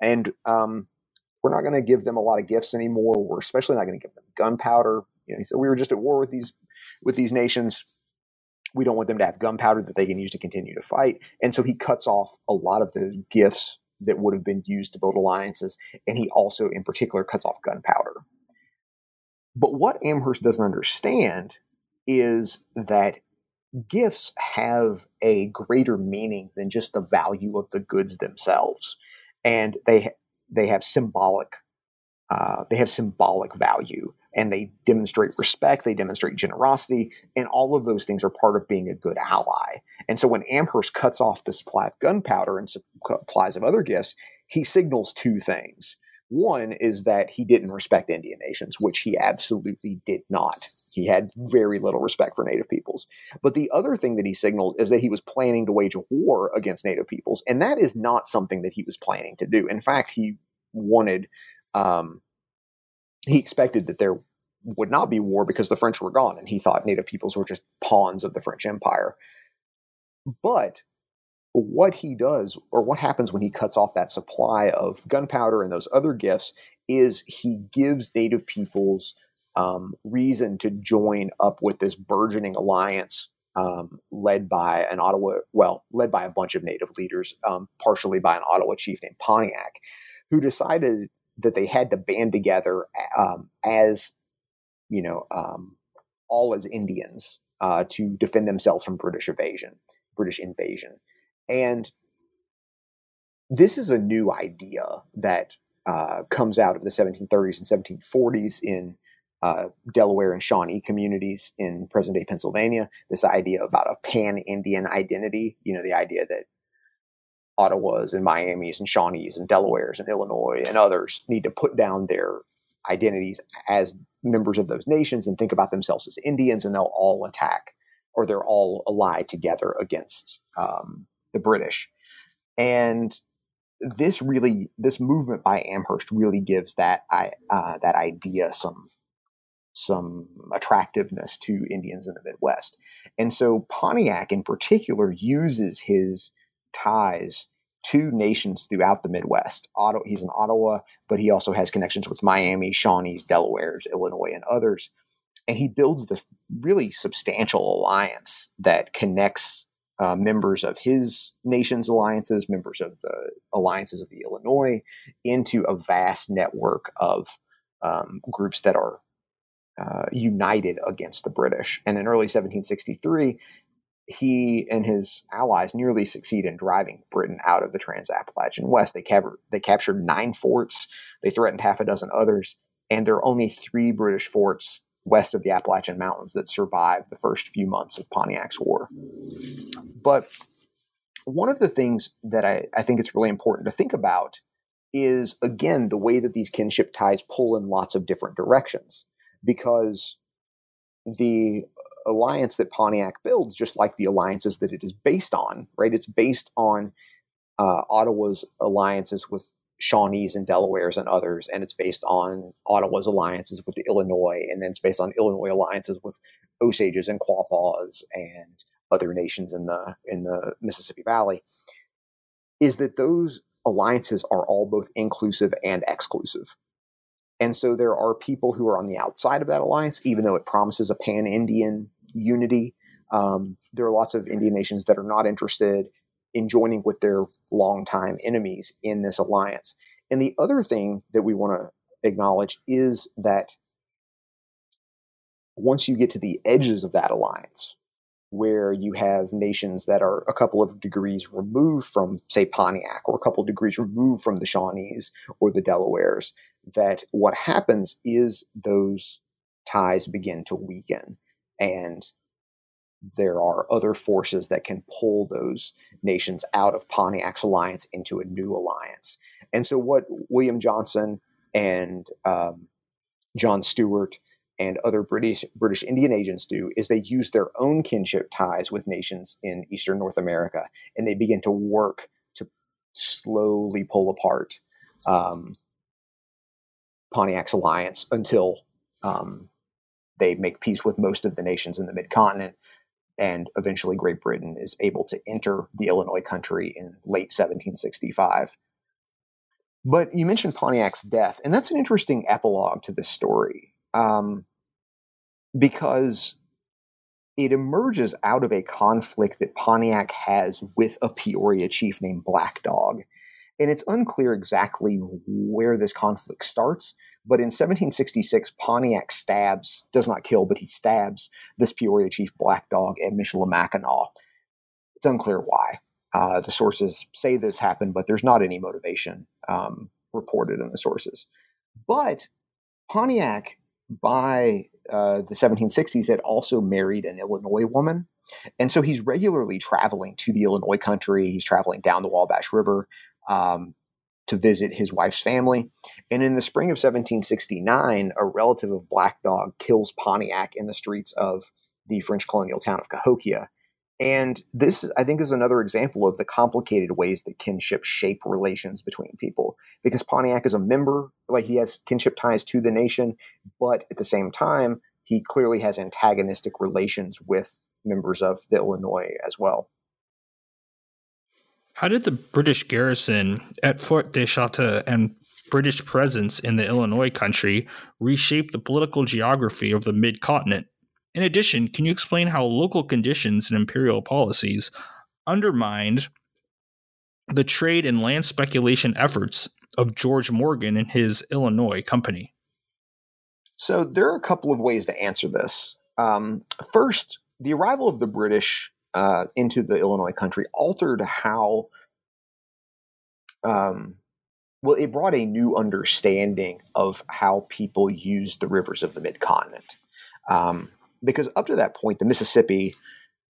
And, um, we're not going to give them a lot of gifts anymore. We're especially not going to give them gunpowder. You know, he said we were just at war with these with these nations. We don't want them to have gunpowder that they can use to continue to fight. And so he cuts off a lot of the gifts that would have been used to build alliances. And he also, in particular, cuts off gunpowder. But what Amherst doesn't understand is that gifts have a greater meaning than just the value of the goods themselves. And they they have symbolic uh, they have symbolic value and they demonstrate respect, they demonstrate generosity, and all of those things are part of being a good ally. And so when Amherst cuts off the supply of gunpowder and supplies of other gifts, he signals two things. One is that he didn't respect Indian nations, which he absolutely did not. He had very little respect for Native peoples. But the other thing that he signaled is that he was planning to wage a war against Native peoples, and that is not something that he was planning to do. In fact, he wanted, um, he expected that there would not be war because the French were gone, and he thought native peoples were just pawns of the French Empire. But what he does, or what happens when he cuts off that supply of gunpowder and those other gifts, is he gives native peoples um, reason to join up with this burgeoning alliance um, led by an Ottawa, well, led by a bunch of native leaders, um, partially by an Ottawa chief named Pontiac, who decided that they had to band together um, as, you know, um, all as Indians uh, to defend themselves from British invasion, British invasion, and this is a new idea that uh, comes out of the 1730s and 1740s in uh, Delaware and Shawnee communities in present day Pennsylvania. This idea about a pan Indian identity, you know, the idea that Ottawas and Miamis and Shawnees and Delawares and Illinois and others need to put down their identities as members of those nations and think about themselves as Indians, and they'll all attack or they're all allied together against um, the British. And this really, this movement by Amherst really gives that uh, that idea some some attractiveness to Indians in the Midwest. And so Pontiac, in particular, uses his ties to nations throughout the Midwest. Ottawa, he's in Ottawa, but he also has connections with Miami, Shawnees, Delawares, Illinois, and others. And he builds the really substantial alliance that connects uh, members of his nation's alliances, members of the alliances of the Illinois, into a vast network of um, groups that are uh, united against the British. And in early 1763, he and his allies nearly succeed in driving Britain out of the Trans-Appalachian West. They, they captured nine forts, they threatened half a dozen others, and there are only three British forts west of the Appalachian Mountains that survived the first few months of Pontiac's War. But one of the things that I, I think it's really important to think about is, again, the way that these kinship ties pull in lots of different directions. Because the alliance that Pontiac builds, just like the alliances that it is based on, right? It's based on uh, Ottawa's alliances with Shawnees and Delawares and others, and it's based on Ottawa's alliances with the Illinois, and then it's based on Illinois alliances with Osages and Quapaws and other nations in the in the Mississippi Valley. Is that those alliances are all both inclusive and exclusive. And so there are people who are on the outside of that alliance, even though it promises a pan Indian unity. Um, there are lots of Indian nations that are not interested in joining with their longtime enemies in this alliance. And the other thing that we want to acknowledge is that once you get to the edges of that alliance, where you have nations that are a couple of degrees removed from, say, Pontiac, or a couple of degrees removed from the Shawnees or the Delawares, that what happens is those ties begin to weaken. And there are other forces that can pull those nations out of Pontiac's alliance into a new alliance. And so, what William Johnson and um, John Stuart and other British British Indian agents do is they use their own kinship ties with nations in Eastern North America, and they begin to work to slowly pull apart um, Pontiac's alliance until um, they make peace with most of the nations in the mid continent. And eventually, Great Britain is able to enter the Illinois country in late 1765. But you mentioned Pontiac's death, and that's an interesting epilogue to this story um, because it emerges out of a conflict that Pontiac has with a Peoria chief named Black Dog. And it's unclear exactly where this conflict starts, but in 1766, Pontiac stabs, does not kill, but he stabs this Peoria chief Black Dog at Michilimackinac. It's unclear why. Uh, the sources say this happened, but there's not any motivation um, reported in the sources. But Pontiac, by uh, the 1760s, had also married an Illinois woman. And so he's regularly traveling to the Illinois country. He's traveling down the Wabash River um, to visit his wife's family. And in the spring of 1769, a relative of Black Dog kills Pontiac in the streets of the French colonial town of Cahokia. And this, I think, is another example of the complicated ways that kinship shape relations between people. Because Pontiac is a member, like he has kinship ties to the nation, but at the same time, he clearly has antagonistic relations with members of the Illinois as well. How did the British garrison at Fort de Chartres and British presence in the Illinois country reshape the political geography of the mid continent? In addition, can you explain how local conditions and imperial policies undermined the trade and land speculation efforts of George Morgan and his Illinois company? So, there are a couple of ways to answer this. Um, first, the arrival of the British uh, into the Illinois country altered how, um, well, it brought a new understanding of how people used the rivers of the mid continent. Um, because up to that point, the Mississippi,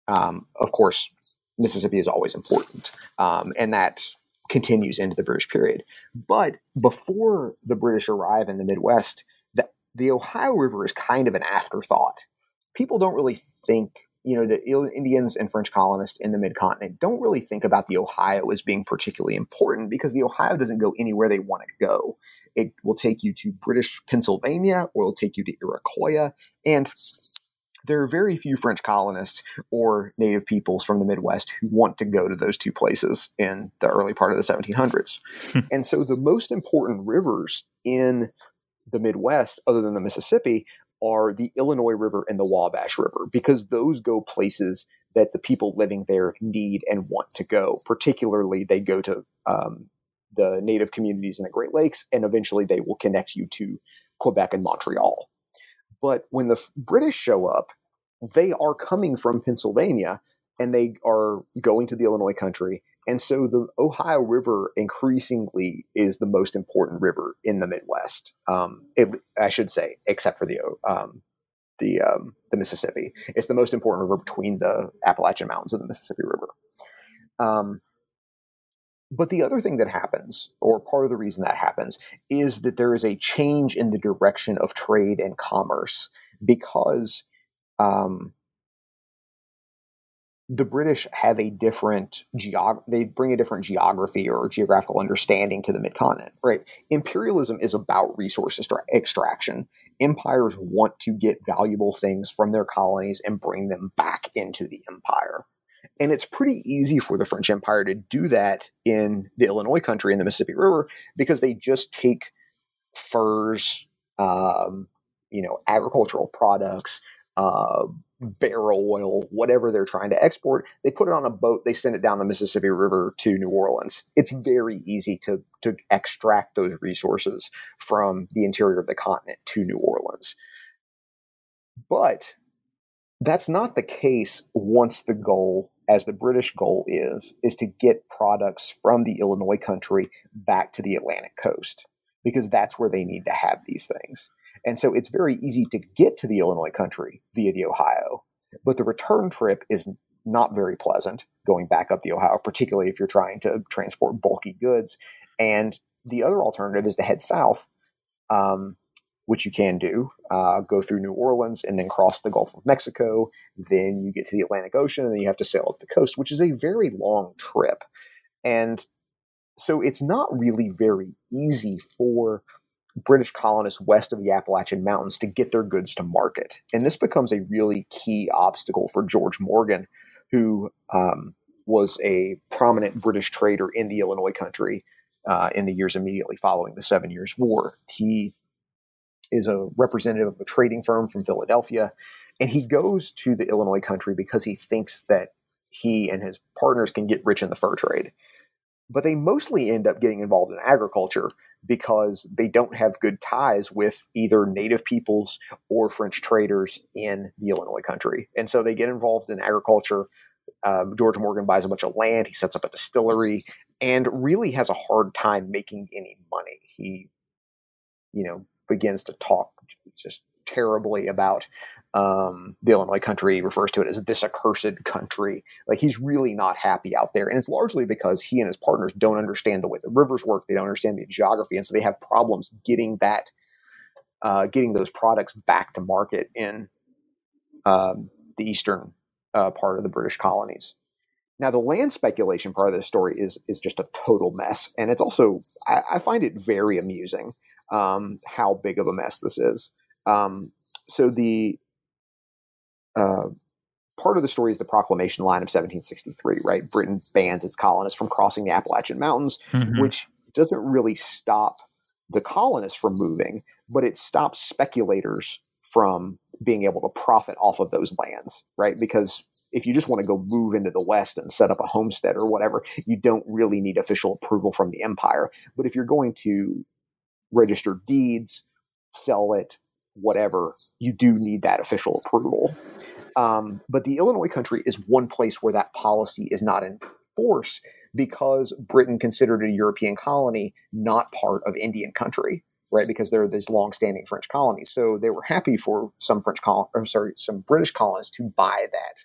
um, of course, Mississippi is always important, um, and that continues into the British period. But before the British arrive in the Midwest, the, the Ohio River is kind of an afterthought. People don't really think, you know, the Indians and French colonists in the mid continent don't really think about the Ohio as being particularly important because the Ohio doesn't go anywhere they want to go. It will take you to British Pennsylvania or it'll take you to Iroquois. And there are very few French colonists or native peoples from the Midwest who want to go to those two places in the early part of the 1700s. Hmm. and so the most important rivers in the Midwest, other than the Mississippi, are the Illinois River and the Wabash River because those go places that the people living there need and want to go. Particularly, they go to um, the native communities in the Great Lakes, and eventually they will connect you to Quebec and Montreal. But when the British show up, they are coming from Pennsylvania and they are going to the Illinois country. And so the Ohio River increasingly is the most important river in the Midwest. Um, it, I should say, except for the um, the um, the Mississippi. It's the most important river between the Appalachian Mountains and the Mississippi River. Um, but the other thing that happens, or part of the reason that happens, is that there is a change in the direction of trade and commerce because um, the British have a different geog they bring a different geography or geographical understanding to the mid-continent, right? Imperialism is about resource extraction. Empires want to get valuable things from their colonies and bring them back into the empire. And it's pretty easy for the French Empire to do that in the Illinois country and the Mississippi River because they just take furs, um, you know, agricultural products, uh, barrel oil, whatever they're trying to export. They put it on a boat, they send it down the Mississippi River to New Orleans. It's very easy to, to extract those resources from the interior of the continent to New Orleans. But That's not the case once the goal, as the British goal is, is to get products from the Illinois country back to the Atlantic coast, because that's where they need to have these things. And so it's very easy to get to the Illinois country via the Ohio, but the return trip is not very pleasant going back up the Ohio, particularly if you're trying to transport bulky goods. And the other alternative is to head south, um, which you can do, uh, go through New Orleans and then cross the Gulf of Mexico. Then you get to the Atlantic Ocean and then you have to sail up the coast, which is a very long trip. And so it's not really very easy for British colonists west of the Appalachian Mountains to get their goods to market. And this becomes a really key obstacle for George Morgan, who um, was a prominent British trader in the Illinois country uh, in the years immediately following the Seven Years' War. He is a representative of a trading firm from Philadelphia, and he goes to the Illinois country because he thinks that he and his partners can get rich in the fur trade. But they mostly end up getting involved in agriculture because they don't have good ties with either native peoples or French traders in the Illinois country. And so they get involved in agriculture. Um, George Morgan buys a bunch of land. He sets up a distillery and really has a hard time making any money. He, you know, begins to talk just terribly about um, the Illinois country refers to it as this accursed country. Like he's really not happy out there, and it's largely because he and his partners don't understand the way the rivers work. They don't understand the geography, and so they have problems getting that, uh, getting those products back to market in um, the eastern uh, part of the British colonies. Now, the land speculation part of the story is is just a total mess, and it's also I, I find it very amusing um, how big of a mess this is. Um, so the uh, part of the story is the proclamation line of 1763, right? Britain bans its colonists from crossing the Appalachian Mountains, mm-hmm. which doesn't really stop the colonists from moving, but it stops speculators from being able to profit off of those lands, right? Because if you just want to go move into the West and set up a homestead or whatever, you don't really need official approval from the empire. But if you're going to register deeds, sell it, whatever, you do need that official approval. Um, but the Illinois country is one place where that policy is not in force because Britain considered a European colony not part of Indian country, right? Because there are these long-standing French colonies. So they were happy for some French or sorry, some British colonists to buy that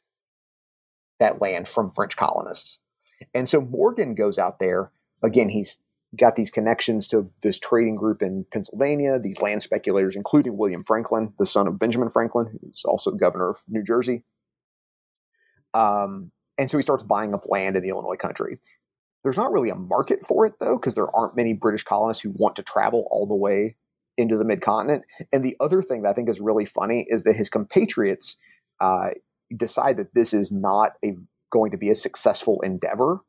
that land from French colonists. And so Morgan goes out there. Again, he's got these connections to this trading group in Pennsylvania, these land speculators, including William Franklin, the son of Benjamin Franklin, who's also governor of New Jersey. Um, and so he starts buying up land in the Illinois country. There's not really a market for it, though, because there aren't many British colonists who want to travel all the way into the mid continent. And the other thing that I think is really funny is that his compatriots uh, decide that this is not a going to be a successful endeavor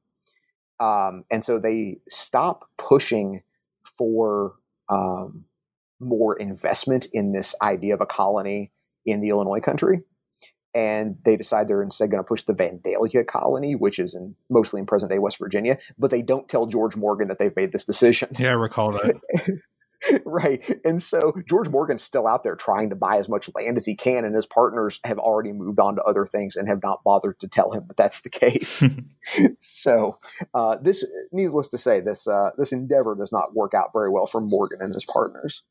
um, and so they stop pushing for um, more investment in this idea of a colony in the Illinois country. And they decide they're instead going to push the Vandalia colony, which is in mostly in present day West Virginia. But they don't tell George Morgan that they've made this decision. Yeah, I recall that. right. And so George Morgan's still out there trying to buy as much land as he can, and his partners have already moved on to other things and have not bothered to tell him that that's the case. so, uh, this, needless to say, this uh, this endeavor does not work out very well for Morgan and his partners.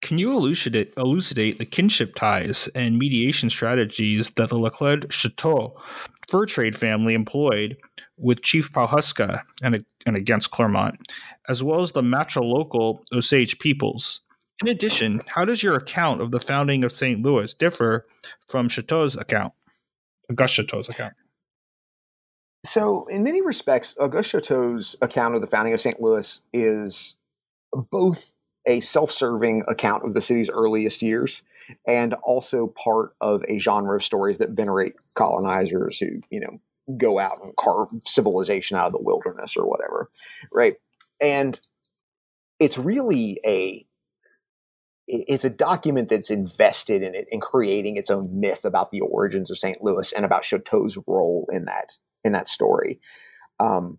Can you elucidate, elucidate the kinship ties and mediation strategies that the Laclede Chouteau fur trade family employed with Chief Pawhuska and, and against Clermont, as well as the matrilocal Osage peoples. In addition, how does your account of the founding of St. Louis differ from Chouteau's account, Auguste Chouteau's account? So, in many respects, Auguste Chouteau's account of the founding of St. Louis is both a self serving account of the city's earliest years and also part of a genre of stories that venerate colonizers who, you know, go out and carve civilization out of the wilderness or whatever, right? And it's really a it's a document that's invested in it in creating its own myth about the origins of St. Louis and about Chouteau's role in that in that story. Um,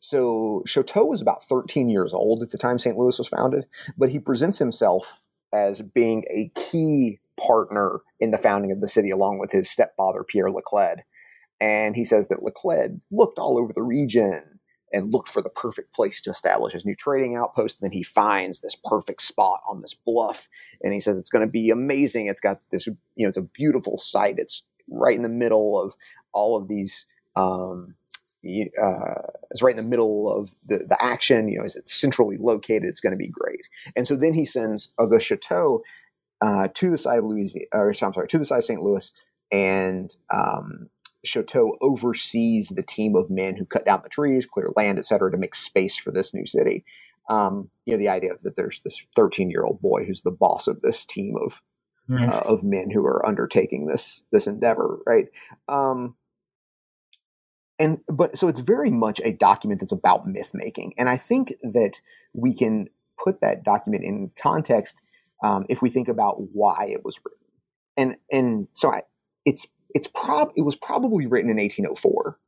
so Chouteau was about 13 years old at the time St. Louis was founded, but he presents himself as being a key partner in the founding of the city, along with his stepfather Pierre Laclede. And he says that Laclede looked all over the region and looked for the perfect place to establish his new trading outpost. And then he finds this perfect spot on this bluff, and he says it's going to be amazing. It's got this, you know, it's a beautiful site. It's right in the middle of all of these. Um, uh, it's right in the middle of the, the action. You know, is it centrally located? It's going to be great. And so then he sends Auguste Chouteau uh, to the side of Louisiana, or I'm sorry, to the side of St. Louis, and um, Chouteau oversees the team of men who cut down the trees, clear land, et cetera, to make space for this new city. Um, you know, the idea that there's this 13 year old boy who's the boss of this team of mm-hmm. uh, of men who are undertaking this this endeavor, right? Um, and but so it's very much a document that's about myth making, and I think that we can put that document in context um, if we think about why it was written, and and so I, it's it's prob it was probably written in 1804.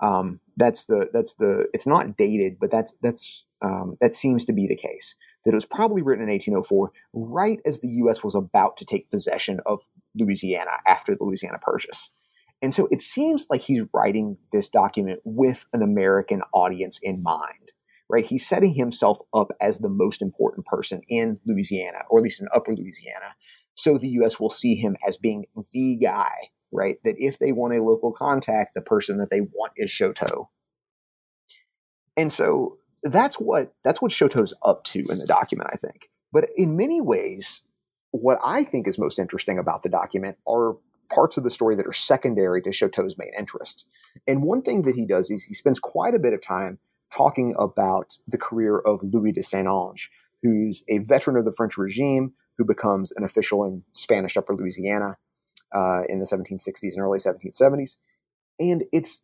Um, that's the that's the it's not dated, but that's that's um, that seems to be the case. That it was probably written in 1804, right as the U.S. was about to take possession of Louisiana after the Louisiana Purchase. And so it seems like he's writing this document with an American audience in mind, right? He's setting himself up as the most important person in Louisiana, or at least in Upper Louisiana, so the U.S. will see him as being the guy right? That if they want a local contact, the person that they want is Chouteau. And so that's what that's what Chouteau's up to in the document, I think. But in many ways, what I think is most interesting about the document are parts of the story that are secondary to Chouteau's main interest. And one thing that he does is he spends quite a bit of time talking about the career of Louis de Saint-Ange, who's a veteran of the French regime who becomes an official in Spanish Upper Louisiana uh, in the 1760s and early 1770s. And it's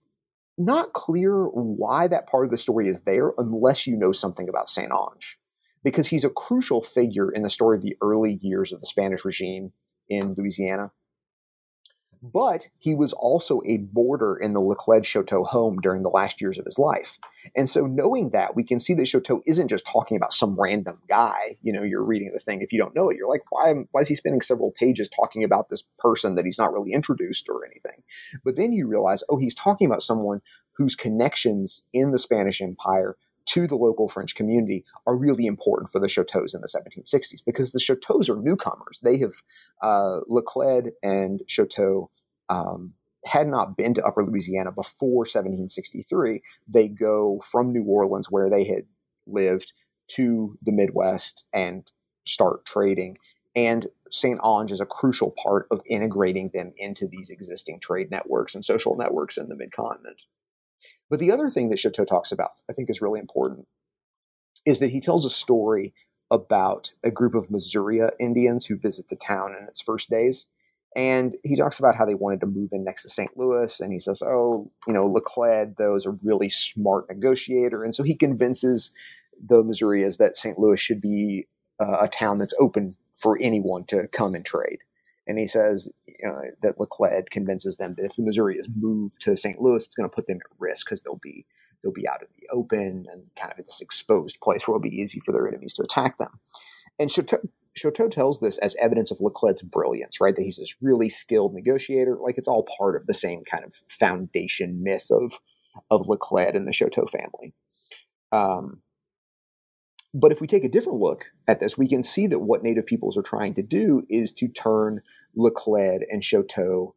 not clear why that part of the story is there unless you know something about Saint Ange, because he's a crucial figure in the story of the early years of the Spanish regime in Louisiana. But he was also a boarder in the Laclede Chouteau home during the last years of his life. And so, knowing that, we can see that Chouteau isn't just talking about some random guy. You know, you're reading the thing. If you don't know it, you're like, why, why is he spending several pages talking about this person that he's not really introduced or anything? But then you realize, oh, he's talking about someone whose connections in the Spanish Empire to the local French community are really important for the Chouteaus in the 1760s because the Chouteaus are newcomers. They have uh, and Chouteau um, had not been to Upper Louisiana before 1763. They go from New Orleans, where they had lived, to the Midwest and start trading. And Saint-Ange is a crucial part of integrating them into these existing trade networks and social networks in the mid continent. But the other thing that Chouteau talks about, I think, is really important, is that he tells a story about a group of Missouri Indians who visit the town in its first days. And he talks about how they wanted to move in next to St. Louis. And he says, oh, you know, Laclede, though, is a really smart negotiator. And so he convinces the Missourians that St. Louis should be uh, a town that's open for anyone to come and trade. And he says you know, that Laclede convinces them that if the Missourians moved to St. Louis, it's going to put them at risk because they'll be they'll be out in the open and kind of in this exposed place where it'll be easy for their enemies to attack them. And Chouteau, Chouteau tells this as evidence of Laclede's brilliance, right? That he's this really skilled negotiator. Like it's all part of the same kind of foundation myth of of Laclede and the Chouteau family. Um, but if we take a different look at this, we can see that what Native peoples are trying to do is to turn Laclede and Chouteau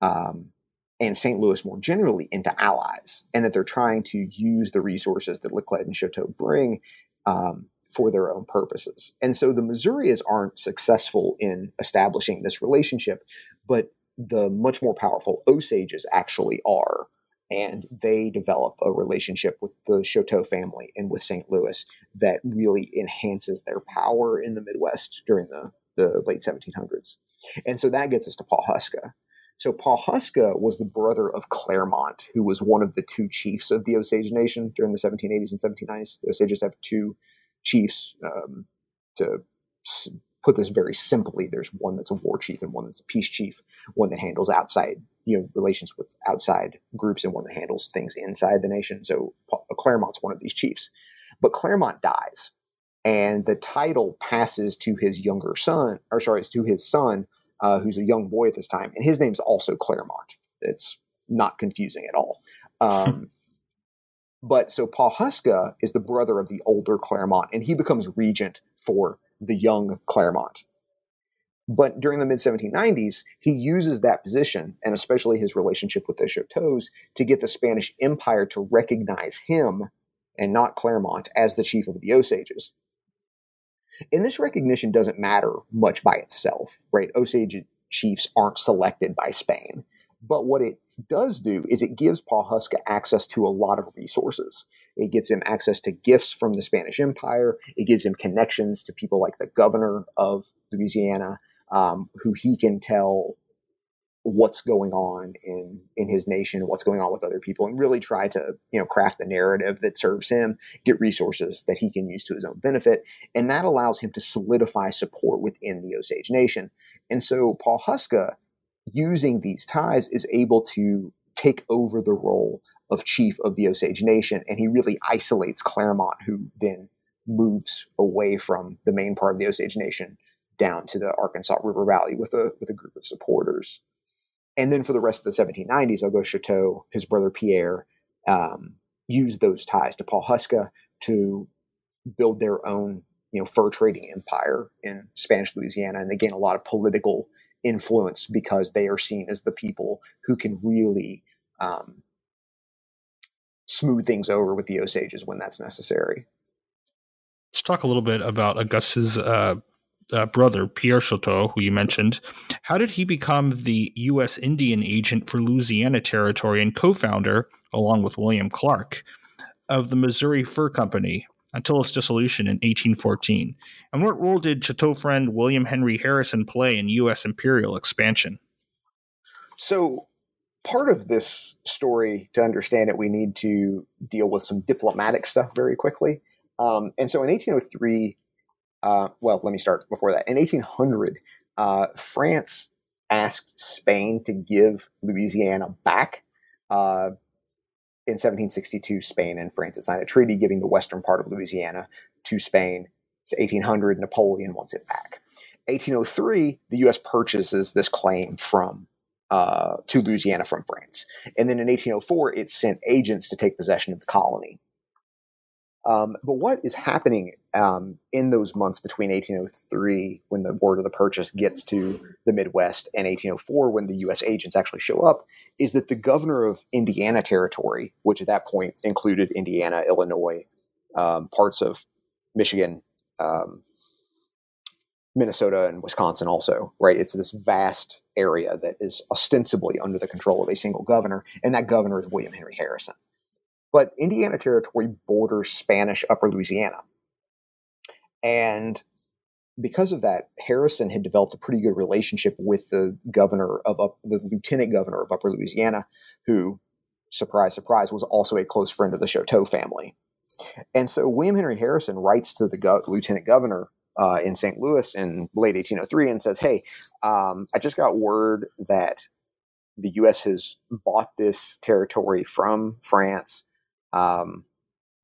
um, and St. Louis more generally into allies, and that they're trying to use the resources that Laclede and Chouteau bring um, for their own purposes. And so the Missourias aren't successful in establishing this relationship, but the much more powerful Osages actually are. And they develop a relationship with the Chouteau family and with St. Louis that really enhances their power in the Midwest during the, the late 1700s. And so that gets us to Pawhuska. So Pawhuska was the brother of Clermont, who was one of the two chiefs of the Osage Nation during the 1780s and 1790s. The Osages have two chiefs. Um, to put this very simply, there's one that's a war chief and one that's a peace chief. One that handles outside, you know, relations with outside groups, and one that handles things inside the nation. So Clermont's one of these chiefs. But Clermont dies, and the title passes to his younger son, or sorry, to his son, uh, who's a young boy at this time, and his name's also Clermont. It's not confusing at all. Um, but so Pawhuska is the brother of the older Clermont, and he becomes regent for the young Clermont. But during the mid 1790s, he uses that position, and especially his relationship with the Chouteaus, to get the Spanish Empire to recognize him and not Clermont as the chief of the Osages. And this recognition doesn't matter much by itself, right? Osage chiefs aren't selected by Spain. But what it does do is it gives Pawhuska access to a lot of resources. It gets him access to gifts from the Spanish Empire. It gives him connections to people like the governor of Louisiana, um, who he can tell what's going on in in his nation, what's going on with other people, and really try to you know craft the narrative that serves him, get resources that he can use to his own benefit, and that allows him to solidify support within the Osage Nation. And so Pawhuska, using these ties, is able to take over the role of chief of the Osage Nation, and he really isolates Clermont, who then moves away from the main part of the Osage Nation down to the Arkansas River Valley with a with a group of supporters. And then for the rest of the 1790s, Auguste Chouteau, his brother Pierre, um, used those ties to Pawhuska to build their own, you know, fur trading empire in Spanish Louisiana, and they gain a lot of political influence because they are seen as the people who can really um, smooth things over with the Osages when that's necessary. Let's talk a little bit about Auguste's uh, uh, brother, Pierre Chouteau, who you mentioned, how did he become the U.S. Indian agent for Louisiana Territory and co founder, along with William Clark, of the Missouri Fur Company until its dissolution in 1814? And what role did Chouteau friend William Henry Harrison play in U.S. imperial expansion? So, part of this story, to understand it, we need to deal with some diplomatic stuff very quickly. Um, and so in 1803, uh, well, let me start before that. In 1800, uh, France asked Spain to give Louisiana back. Uh, in 1762, Spain and France had signed a treaty giving the western part of Louisiana to Spain. It's 1800, Napoleon wants it back. 1803, the U.S. purchases this claim from uh, to Louisiana from France, and then in 1804, it sent agents to take possession of the colony. Um, but what is happening um, in those months between 1803, when the word of the purchase gets to the Midwest, and 1804, when the U.S. agents actually show up, is that the governor of Indiana Territory, which at that point included Indiana, Illinois, um, parts of Michigan, um, Minnesota, and Wisconsin, also, right? It's this vast area that is ostensibly under the control of a single governor, and that governor is William Henry Harrison. But Indiana Territory borders Spanish Upper Louisiana. And because of that, Harrison had developed a pretty good relationship with the governor of up, the lieutenant governor of Upper Louisiana, who, surprise, surprise, was also a close friend of the Chouteau family. And so William Henry Harrison writes to the go- lieutenant governor uh, in St. Louis in late 1803 and says, "Hey, um, I just got word that the U.S. has bought this territory from France. Um,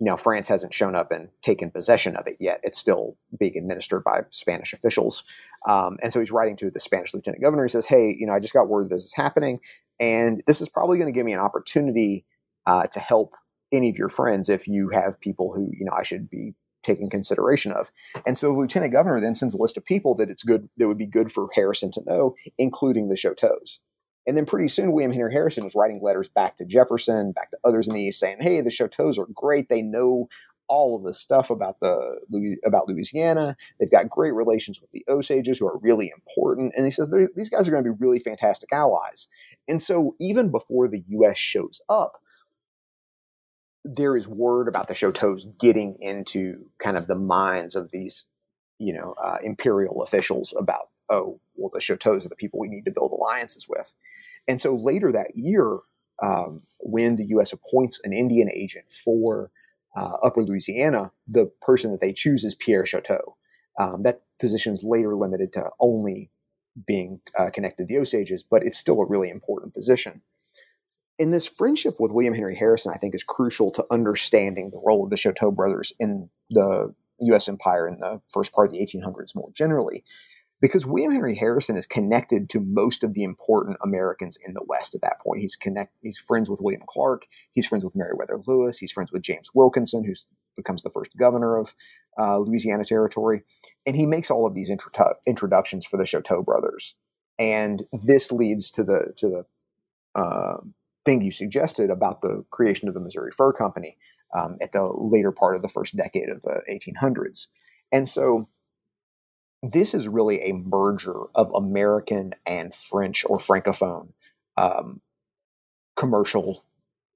you know, France hasn't shown up and taken possession of it yet. It's still being administered by Spanish officials. Um, and so he's writing to the Spanish lieutenant governor. He says, Hey, you know, I just got word this is happening. And this is probably going to give me an opportunity uh, to help any of your friends if you have people who, you know, I should be taking consideration of. And so the lieutenant governor then sends a list of people that it's good, that would be good for Harrison to know, including the Chouteaus. And then pretty soon, William Henry Harrison was writing letters back to Jefferson, back to others in the East, saying, "Hey, the Chouteaus are great. They know all of this stuff about the about Louisiana. They've got great relations with the Osages, who are really important." And he says these guys are going to be really fantastic allies. And so, even before the U.S. shows up, there is word about the Chouteaus getting into kind of the minds of these, you know, uh, imperial officials about, oh, well, the Chouteaus are the people we need to build alliances with. And so later that year, um, when the U.S. appoints an Indian agent for uh, Upper Louisiana, the person that they choose is Pierre Chouteau. Um, that position is later limited to only being uh, connected to the Osages, but it's still a really important position. And this friendship with William Henry Harrison, I think, is crucial to understanding the role of the Chouteau brothers in the U.S. empire in the first part of the 1800s more generally. Because William Henry Harrison is connected to most of the important Americans in the West at that point. He's connect he's friends with William Clark, he's friends with Meriwether Lewis, he's friends with James Wilkinson, who becomes the first governor of uh, Louisiana Territory, and he makes all of these intro- introductions for the Chouteau brothers, and this leads to the to the uh, thing you suggested about the creation of the Missouri Fur Company um, at the later part of the first decade of the 1800s, and so this is really a merger of American and French or Francophone um, commercial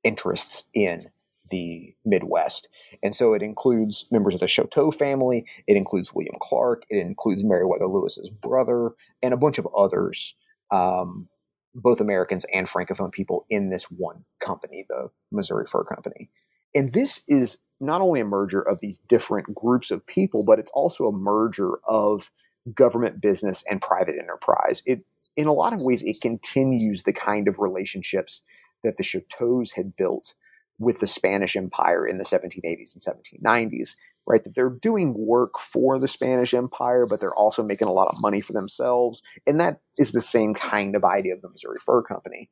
interests in the Midwest. And so it includes members of the Chouteau family, it includes William Clark, it includes Meriwether Lewis's brother, and a bunch of others, um, both Americans and Francophone people in this one company, the Missouri Fur Company. And this is not only a merger of these different groups of people, but it's also a merger of government business and private enterprise. It, in a lot of ways, it continues the kind of relationships that the Chouteaus had built with the Spanish Empire in the 1780s and 1790s, right? That they're doing work for the Spanish Empire, but they're also making a lot of money for themselves. And that is the same kind of idea of the Missouri Fur Company.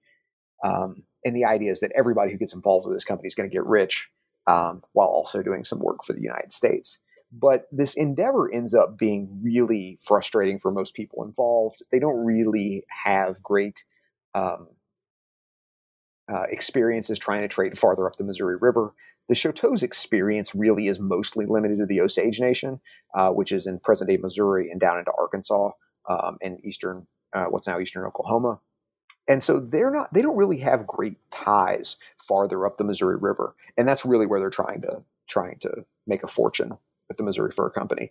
Um, and the idea is that everybody who gets involved with this company is going to get rich um, while also doing some work for the United States. But this endeavor ends up being really frustrating for most people involved. They don't really have great um, uh, experiences trying to trade farther up the Missouri River. The Chouteau's experience really is mostly limited to the Osage Nation, uh, which is in present day Missouri and down into Arkansas um, and eastern, uh, what's now eastern Oklahoma. And so they're not, they don't really have great ties farther up the Missouri River. And that's really where they're trying to, trying to make a fortune with the Missouri Fur Company.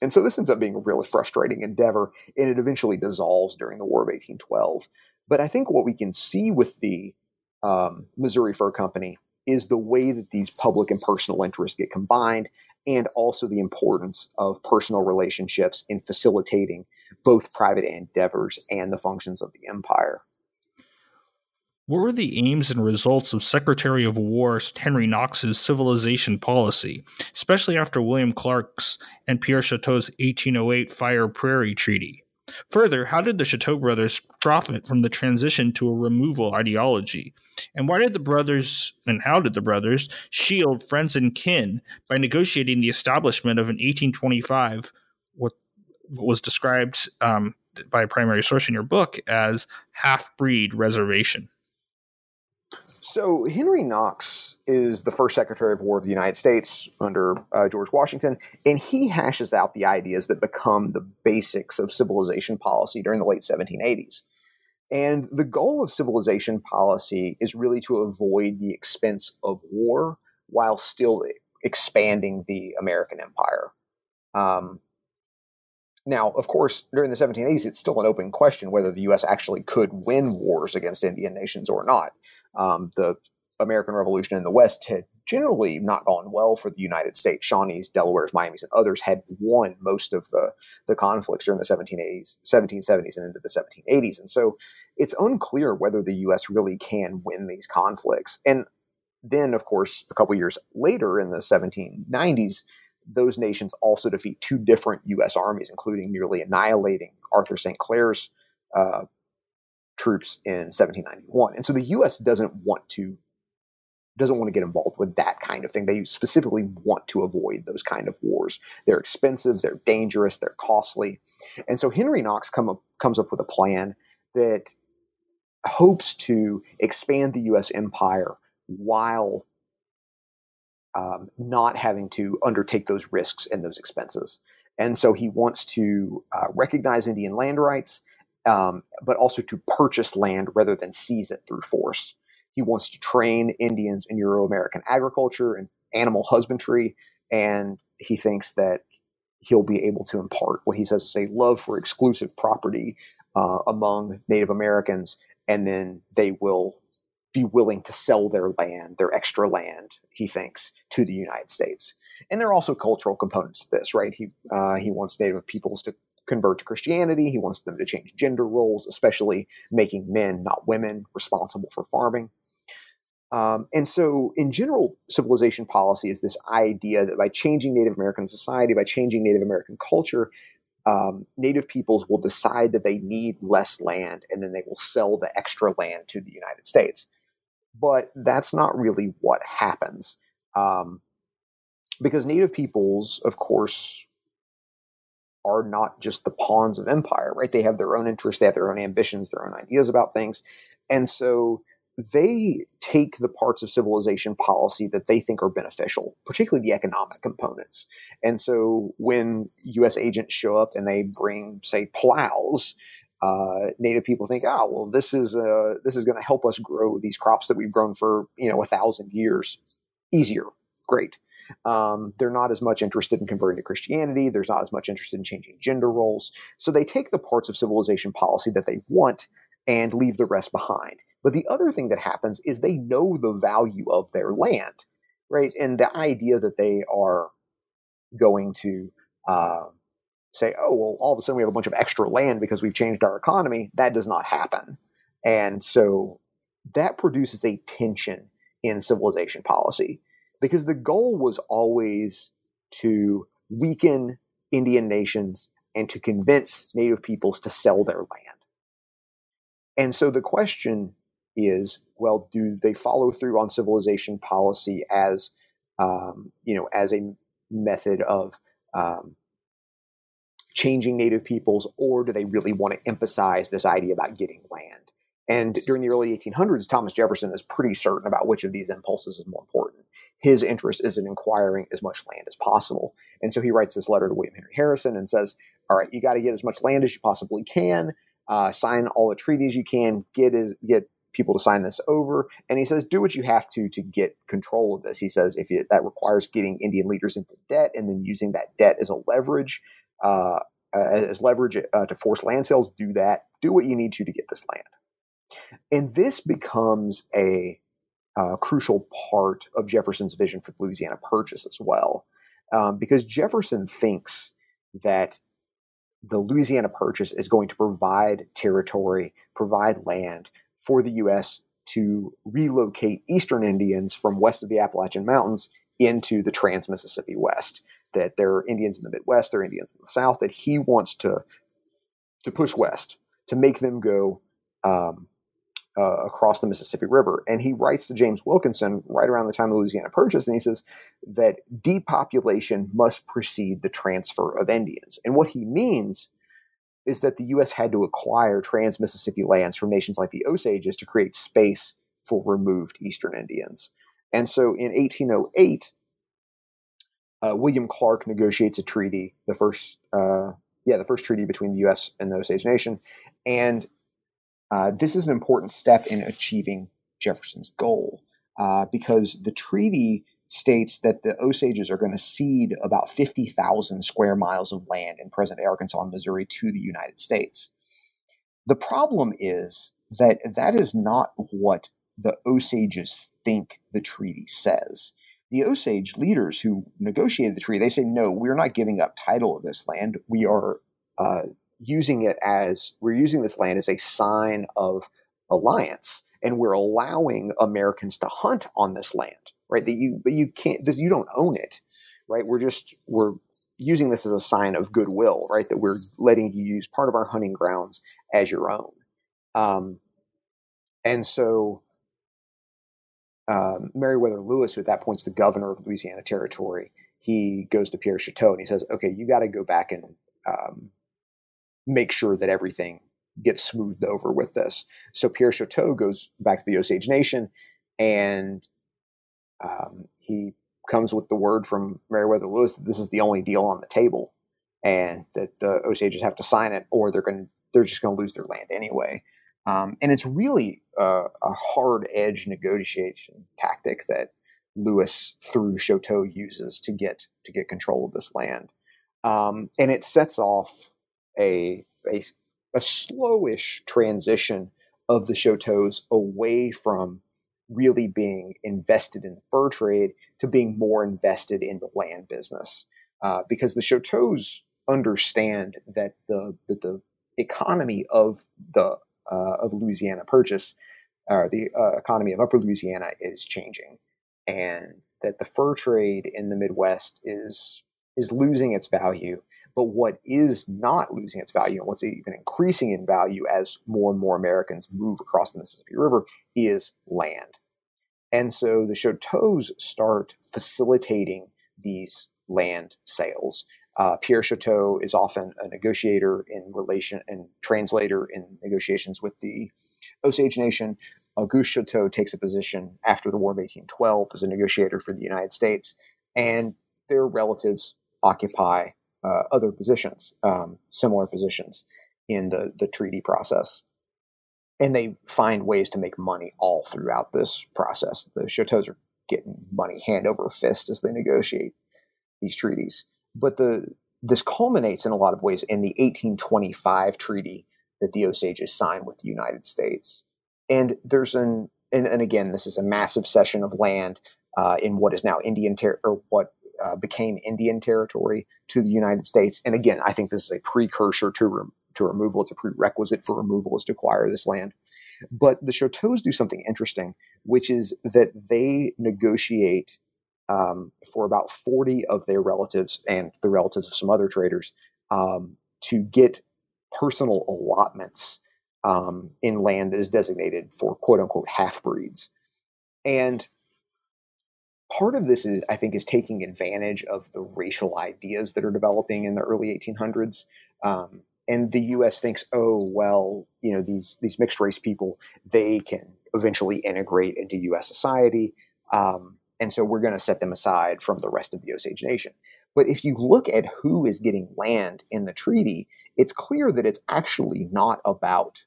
And so this ends up being a really frustrating endeavor, and it eventually dissolves during the War of 1812. But I think what we can see with the um, Missouri Fur Company is the way that these public and personal interests get combined, and also the importance of personal relationships in facilitating both private endeavors and the functions of the empire. What were the aims and results of Secretary of War Henry Knox's civilization policy, especially after William Clark's and Pierre Chouteau's 1808 Fire Prairie Treaty? Further, how did the Chouteau brothers profit from the transition to a removal ideology? And why did the brothers, and how did the brothers, shield friends and kin by negotiating the establishment of an 1825, what was described um, by a primary source in your book as half breed reservation? So Henry Knox is the first Secretary of War of the United States under uh, George Washington, and he hashes out the ideas that become the basics of civilization policy during the late 1780s. And the goal of civilization policy is really to avoid the expense of war while still expanding the American empire. Um, now, of course, during the 1780s, it's still an open question whether the U.S. actually could win wars against Indian nations or not um, the American Revolution in the West had generally not gone well for the United States. Shawnees, Delawares, Miamis, and others had won most of the, the conflicts during the 1780s, 1770s and into the 1780s. And so it's unclear whether the U.S. really can win these conflicts. And then, of course, a couple years later in the 1790s, those nations also defeat two different U.S. armies, including nearly annihilating Arthur St. Clair's uh, troops in 1791. And so the U.S. doesn't want to doesn't want to get involved with that kind of thing. They specifically want to avoid those kind of wars. They're expensive, they're dangerous, they're costly. And so Henry Knox come up, comes up with a plan that hopes to expand the U.S. empire while um, not having to undertake those risks and those expenses. And so he wants to uh, recognize Indian land rights um, but also to purchase land rather than seize it through force. He wants to train Indians in Euro American agriculture and animal husbandry, and he thinks that he'll be able to impart what he says is a love for exclusive property uh, among Native Americans, and then they will be willing to sell their land, their extra land, he thinks, to the United States. And there are also cultural components to this, right? He uh, he wants Native peoples to convert to Christianity. He wants them to change gender roles, especially making men, not women, responsible for farming. Um, and so, in general, civilization policy is this idea that by changing Native American society, by changing Native American culture, um, native peoples will decide that they need less land and then they will sell the extra land to the United States. But that's not really what happens. Um, because native peoples, of course, are not just the pawns of empire, right? They have their own interests, they have their own ambitions, their own ideas about things. And so they take the parts of civilization policy that they think are beneficial, particularly the economic components. And so when U.S. agents show up and they bring, say, plows, uh, Native people think, oh, well, this is uh, this is going to help us grow these crops that we've grown for you know a thousand years easier. Great. Um, they're not as much interested in converting to Christianity. There's not as much interested in changing gender roles. So they take the parts of civilization policy that they want and leave the rest behind. But the other thing that happens is they know the value of their land, right? And the idea that they are going to uh, say, oh, well, all of a sudden we have a bunch of extra land because we've changed our economy, that does not happen. And so that produces a tension in civilization policy because the goal was always to weaken Indian nations and to convince native peoples to sell their land. And so the question is, well, do they follow through on civilization policy as, um, you know, as a method of um, changing native peoples, or do they really want to emphasize this idea about getting land? And during the early 1800s, Thomas Jefferson is pretty certain about which of these impulses is more important. His interest is in acquiring as much land as possible. And so he writes this letter to William Henry Harrison and says, All right, you got to get as much land as you possibly can, uh, sign all the treaties you can, get, get people to sign this over. And he says, do what you have to to get control of this. He says, if you, that requires getting Indian leaders into debt and then using that debt as a leverage, uh, as leverage uh, to force land sales, do that. Do what you need to to get this land. And this becomes a uh, crucial part of Jefferson's vision for the Louisiana Purchase as well, um, because Jefferson thinks that the Louisiana Purchase is going to provide territory, provide land for the U.S. to relocate Eastern Indians from west of the Appalachian Mountains into the Trans Mississippi West. That there are Indians in the Midwest, there are Indians in the South. That he wants to to push west to make them go um, uh, across the Mississippi River. And he writes to James Wilkinson right around the time of the Louisiana Purchase, and he says that depopulation must precede the transfer of Indians. And what he means is that the U.S. had to acquire trans Mississippi lands from nations like the Osages to create space for removed Eastern Indians. And so in 1808, uh, William Clark negotiates a treaty, the first, uh, yeah, the first treaty between the U.S. and the Osage Nation, and uh, this is an important step in achieving Jefferson's goal uh, because the treaty states that the Osages are going to cede about 50,000 square miles of land in present day Arkansas and Missouri to the United States. The problem is that that is not what the Osages think the treaty says. The Osage leaders who negotiated the treaty, they say, no, we're not giving up title of this land. We are uh, using it as, we're using this land as a sign of alliance, and we're allowing Americans to hunt on this land right? That you, but you can't, this, you don't own it, right? We're just, we're using this as a sign of goodwill, right? That we're letting you use part of our hunting grounds as your own. Um, and so, um, Meriwether Lewis, who at that point is the governor of Louisiana Territory, he goes to Pierre Chouteau and he says, "Okay, you got to go back and um, make sure that everything gets smoothed over with this." So Pierre Chouteau goes back to the Osage Nation and um, he comes with the word from Meriwether Lewis that this is the only deal on the table, and that the Osages have to sign it, or they're going they're just going to lose their land anyway. Um, and it's really a hard edge negotiation tactic that Lewis through Chouteau uses to get to get control of this land, um, and it sets off a, a a slowish transition of the Chouteaus away from really being invested in the fur trade to being more invested in the land business. Uh, because the Chouteaus understand that the that the economy of the uh, of Louisiana Purchase, or the uh, economy of Upper Louisiana, is changing, and that the fur trade in the Midwest is is losing its value. But what is not losing its value and what's even increasing in value as more and more Americans move across the Mississippi River is land. And so the Chouteaus start facilitating these land sales. Uh, Pierre Chouteau is often a negotiator in relation and translator in negotiations with the Osage Nation. Auguste Chouteau takes a position after the War of 1812 as a negotiator for the United States, and their relatives occupy uh, other positions, um, similar positions in the, the treaty process. And they find ways to make money all throughout this process. The Chouteaus are getting money hand over fist as they negotiate these treaties. But the this culminates in a lot of ways in the 1825 treaty that the Osages signed with the United States. And there's an and, and again, this is a massive cession of land uh, in what is now Indian ter- or what uh, became Indian territory to the United States. And again, I think this is a precursor to re- to removal. It's a prerequisite for removal is to acquire this land. But the Chouteaus do something interesting, which is that they negotiate um, for about 40 of their relatives and the relatives of some other traders um, to get personal allotments um, in land that is designated for quote unquote half breeds. And part of this is, I think, is taking advantage of the racial ideas that are developing in the early 1800s. Um, and the U.S. thinks, oh well, you know these these mixed race people, they can eventually integrate into U.S. society. Um, and so we're going to set them aside from the rest of the Osage Nation. But if you look at who is getting land in the treaty, it's clear that it's actually not about,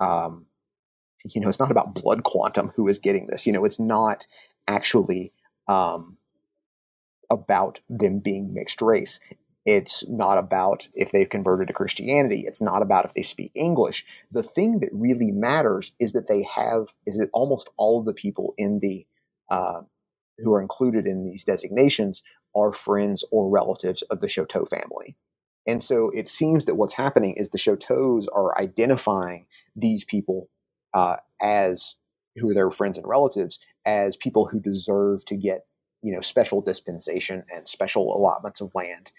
um, you know, it's not about blood quantum who is getting this. You know, it's not actually um, about them being mixed race. It's not about if they've converted to Christianity. It's not about if they speak English. The thing that really matters is that they have, is that almost all of the people in the uh, who are included in these designations are friends or relatives of the Chouteau family. And so it seems that what's happening is the Chouteaus are identifying these people uh, as who are their friends and relatives as people who deserve to get you know special dispensation and special allotments of land,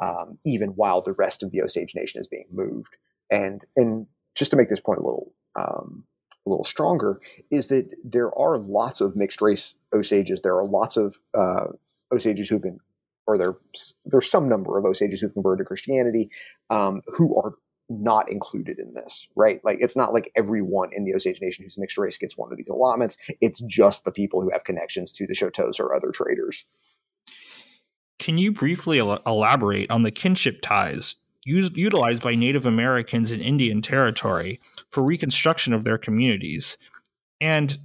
um, even while the rest of the Osage Nation is being moved. And and just to make this point a little um, a little stronger is that there are lots of mixed race Osages. There are lots of uh, Osages who've been, or there there's some number of Osages who've converted to Christianity um, who are not included in this, right? Like it's not like everyone in the Osage Nation who's mixed race gets one of these allotments. It's just the people who have connections to the Chouteaus or other traders. Can you briefly el- elaborate on the kinship ties used, utilized by Native Americans in Indian Territory for reconstruction of their communities. And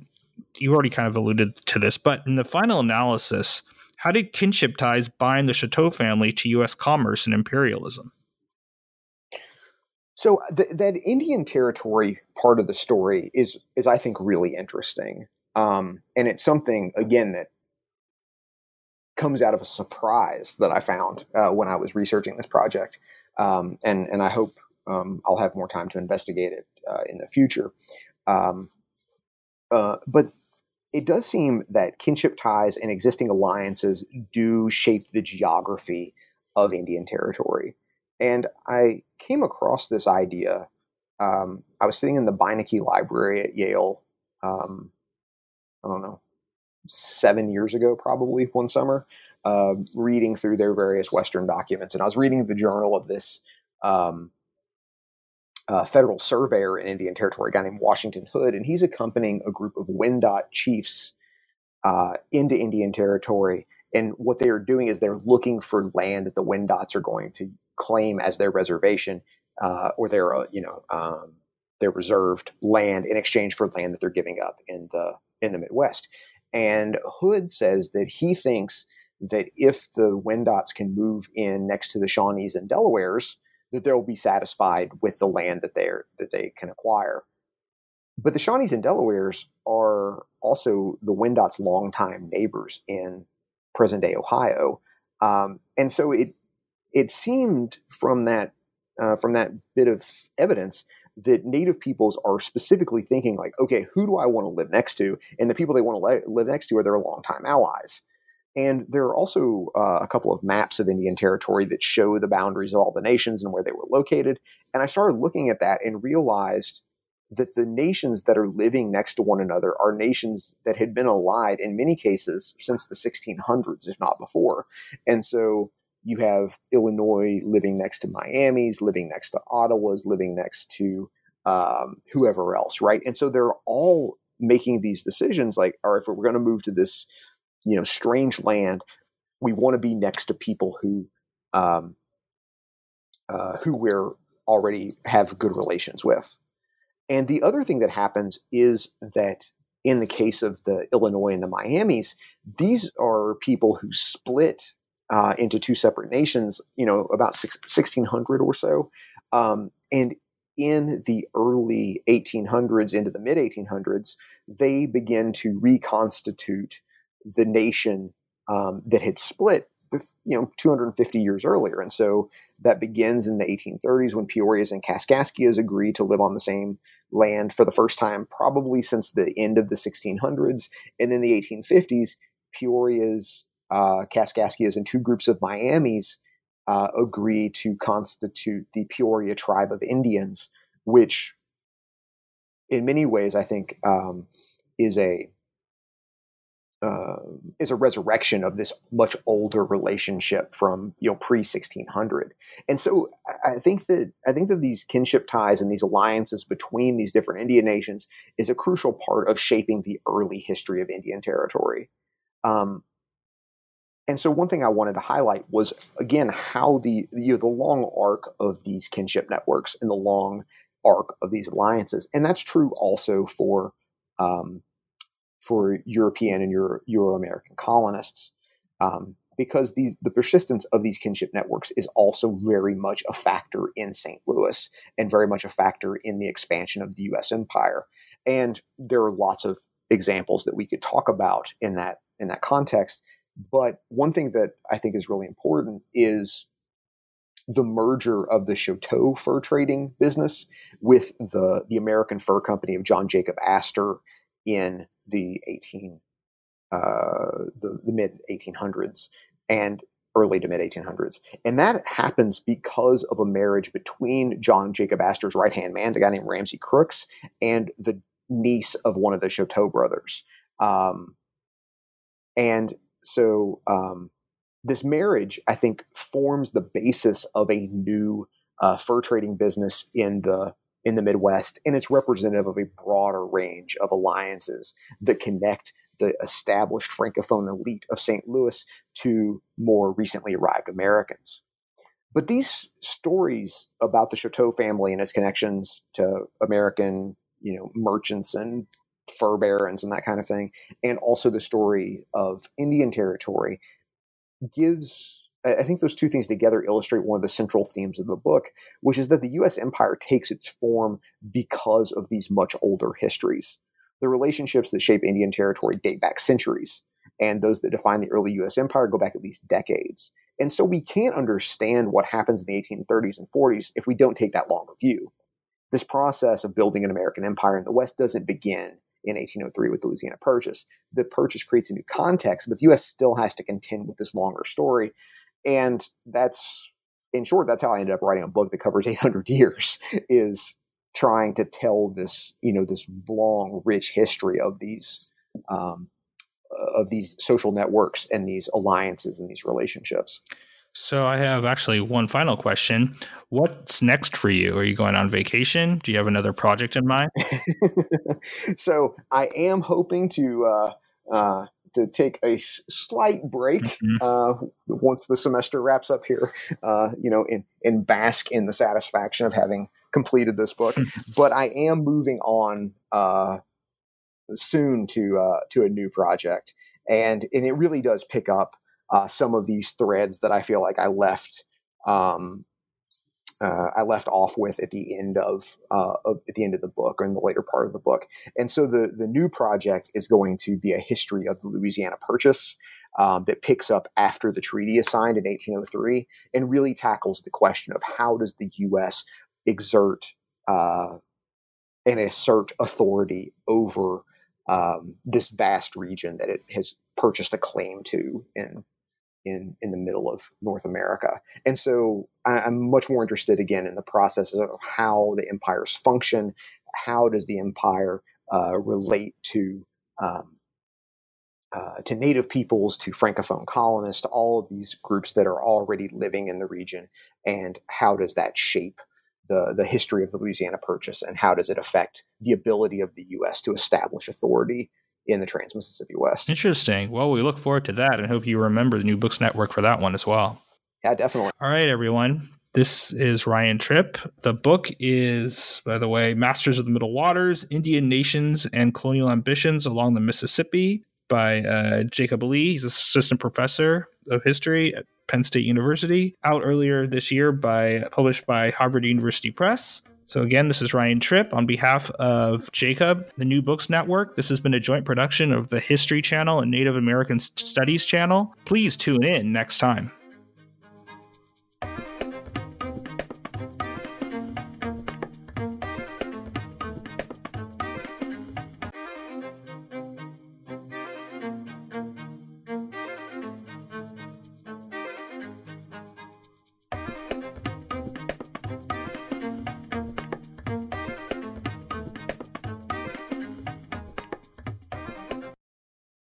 you already kind of alluded to this, but in the final analysis, how did kinship ties bind the Chouteau family to U.S. commerce and imperialism? So th- that Indian Territory part of the story is is I think really interesting, um, and it's something again that comes out of a surprise that I found uh, when I was researching this project, um, and and I hope um, I'll have more time to investigate it uh, in the future. Um, uh, but it does seem that kinship ties and existing alliances do shape the geography of Indian territory. And I came across this idea. Um, I was sitting in the Beinecke Library at Yale. Um, I don't know, seven years ago, probably one summer, uh, reading through their various Western documents, and I was reading the journal of this um, uh, federal surveyor in Indian Territory, a guy named Washington Hood, and he's accompanying a group of Wendat chiefs uh, into Indian Territory. And what they are doing is they're looking for land that the Wendats are going to claim as their reservation uh, or their, uh, you know, um, their reserved land in exchange for land that they're giving up in the in the Midwest. And Hood says that he thinks that if the Wendats can move in next to the Shawnees and Delawares, that they'll be satisfied with the land that they that they can acquire. But the Shawnees and Delawares are also the Wendats' longtime neighbors in present day Ohio, um, and so it it seemed from that uh, from that bit of evidence that Native peoples are specifically thinking like, okay, who do I want to live next to? And the people they want to live next to are their longtime allies. And there are also uh, a couple of maps of Indian territory that show the boundaries of all the nations and where they were located. And I started looking at that and realized that the nations that are living next to one another are nations that had been allied in many cases since the 1600s, if not before. And so you have Illinois living next to Miami's, living next to Ottawa's, living next to um, whoever else, right? And so they're all making these decisions like, all right, if we're going to move to this, you know, strange land, we want to be next to people who, um, uh, who we're already have good relations with. And the other thing that happens is that in the case of the Illinois and the Miamis, these are people who split uh, into two separate nations, you know, about six, 1600 or so. Um, and in the early 1800s into the mid 1800s, they begin to reconstitute the nation um, that had split with you know 250 years earlier and so that begins in the 1830s when peorias and kaskaskias agree to live on the same land for the first time probably since the end of the 1600s and in the 1850s peorias uh, kaskaskias and two groups of miamis uh, agree to constitute the peoria tribe of indians which in many ways i think um, is a uh, is a resurrection of this much older relationship from you know pre 1600 and so i think that i think that these kinship ties and these alliances between these different indian nations is a crucial part of shaping the early history of indian territory. Um, and so one thing i wanted to highlight was again how the you know, the long arc of these kinship networks and the long arc of these alliances and that's true also for um, for European and Euro, Euro American colonists. Um, because these, the persistence of these kinship networks is also very much a factor in St. Louis and very much a factor in the expansion of the U.S. empire. And there are lots of examples that we could talk about in that in that context. But one thing that I think is really important is the merger of the Chouteau fur trading business with the the American Fur Company of John Jacob Astor in the 18 uh, the, the mid 1800s and early to mid 1800s. And that happens because of a marriage between John Jacob Astor's right hand man, a guy named Ramsay Crooks, and the niece of one of the Chouteau brothers. Um, and so um, this marriage, I think, forms the basis of a new uh, fur trading business in the in the Midwest, and it's representative of a broader range of alliances that connect the established Francophone elite of St. Louis to more recently arrived Americans. But these stories about the Chouteau family and its connections to American, you know, merchants and fur barons and that kind of thing, and also the story of Indian territory gives I think those two things together illustrate one of the central themes of the book, which is that the US empire takes its form because of these much older histories. The relationships that shape Indian territory date back centuries, and those that define the early US empire go back at least decades. And so we can't understand what happens in the 1830s and 40s if we don't take that longer view. This process of building an American empire in the West doesn't begin in 1803 with the Louisiana Purchase. The Purchase creates a new context, but the U.S. still has to contend with this longer story and that's in short that's how i ended up writing a book that covers 800 years is trying to tell this you know this long rich history of these um, of these social networks and these alliances and these relationships so i have actually one final question. What's next for you? Are you going on vacation? Do you have another project in mind? So i am hoping to uh, uh, to take a slight break mm-hmm. uh, once the semester wraps up here, uh, you know, and, and bask in the satisfaction of having completed this book. but I am moving on uh, soon to uh, to a new project, and and it really does pick up uh, some of these threads that I feel like I left um, uh, I left off with at the end of, uh, of, at the end of the book or in the later part of the book. And so the the new project is going to be a history of the Louisiana Purchase um, that picks up after the treaty is signed in 1803 and really tackles the question of how does the U.S. exert uh, and assert authority over um, this vast region that it has purchased a claim to in in in the middle of North America. And so I, am much more interested again in the process of how the empires function. How does the empire uh, relate to um, uh, to native peoples, to francophone colonists, to all of these groups that are already living in the region, and how does that shape the the history of the Louisiana Purchase, and how does it affect the ability of the U.S. to establish authority in the Trans Mississippi West. Interesting. Well, we look forward to that and hope you remember the New Books Network for that one as well. Yeah, definitely. All right, everyone. This is Ryan Tripp. The book is, by the way, Masters of the Middle Waters Indian Nations and Colonial Ambitions Along the Mississippi by uh, Jacob Lee. He's assistant professor of history at Penn State University. Out earlier this year by published by Harvard University Press. So, again, this is Ryan Tripp on behalf of Jacob, the New Books Network. This has been a joint production of the History Channel and Native American Studies Channel. Please tune in next time.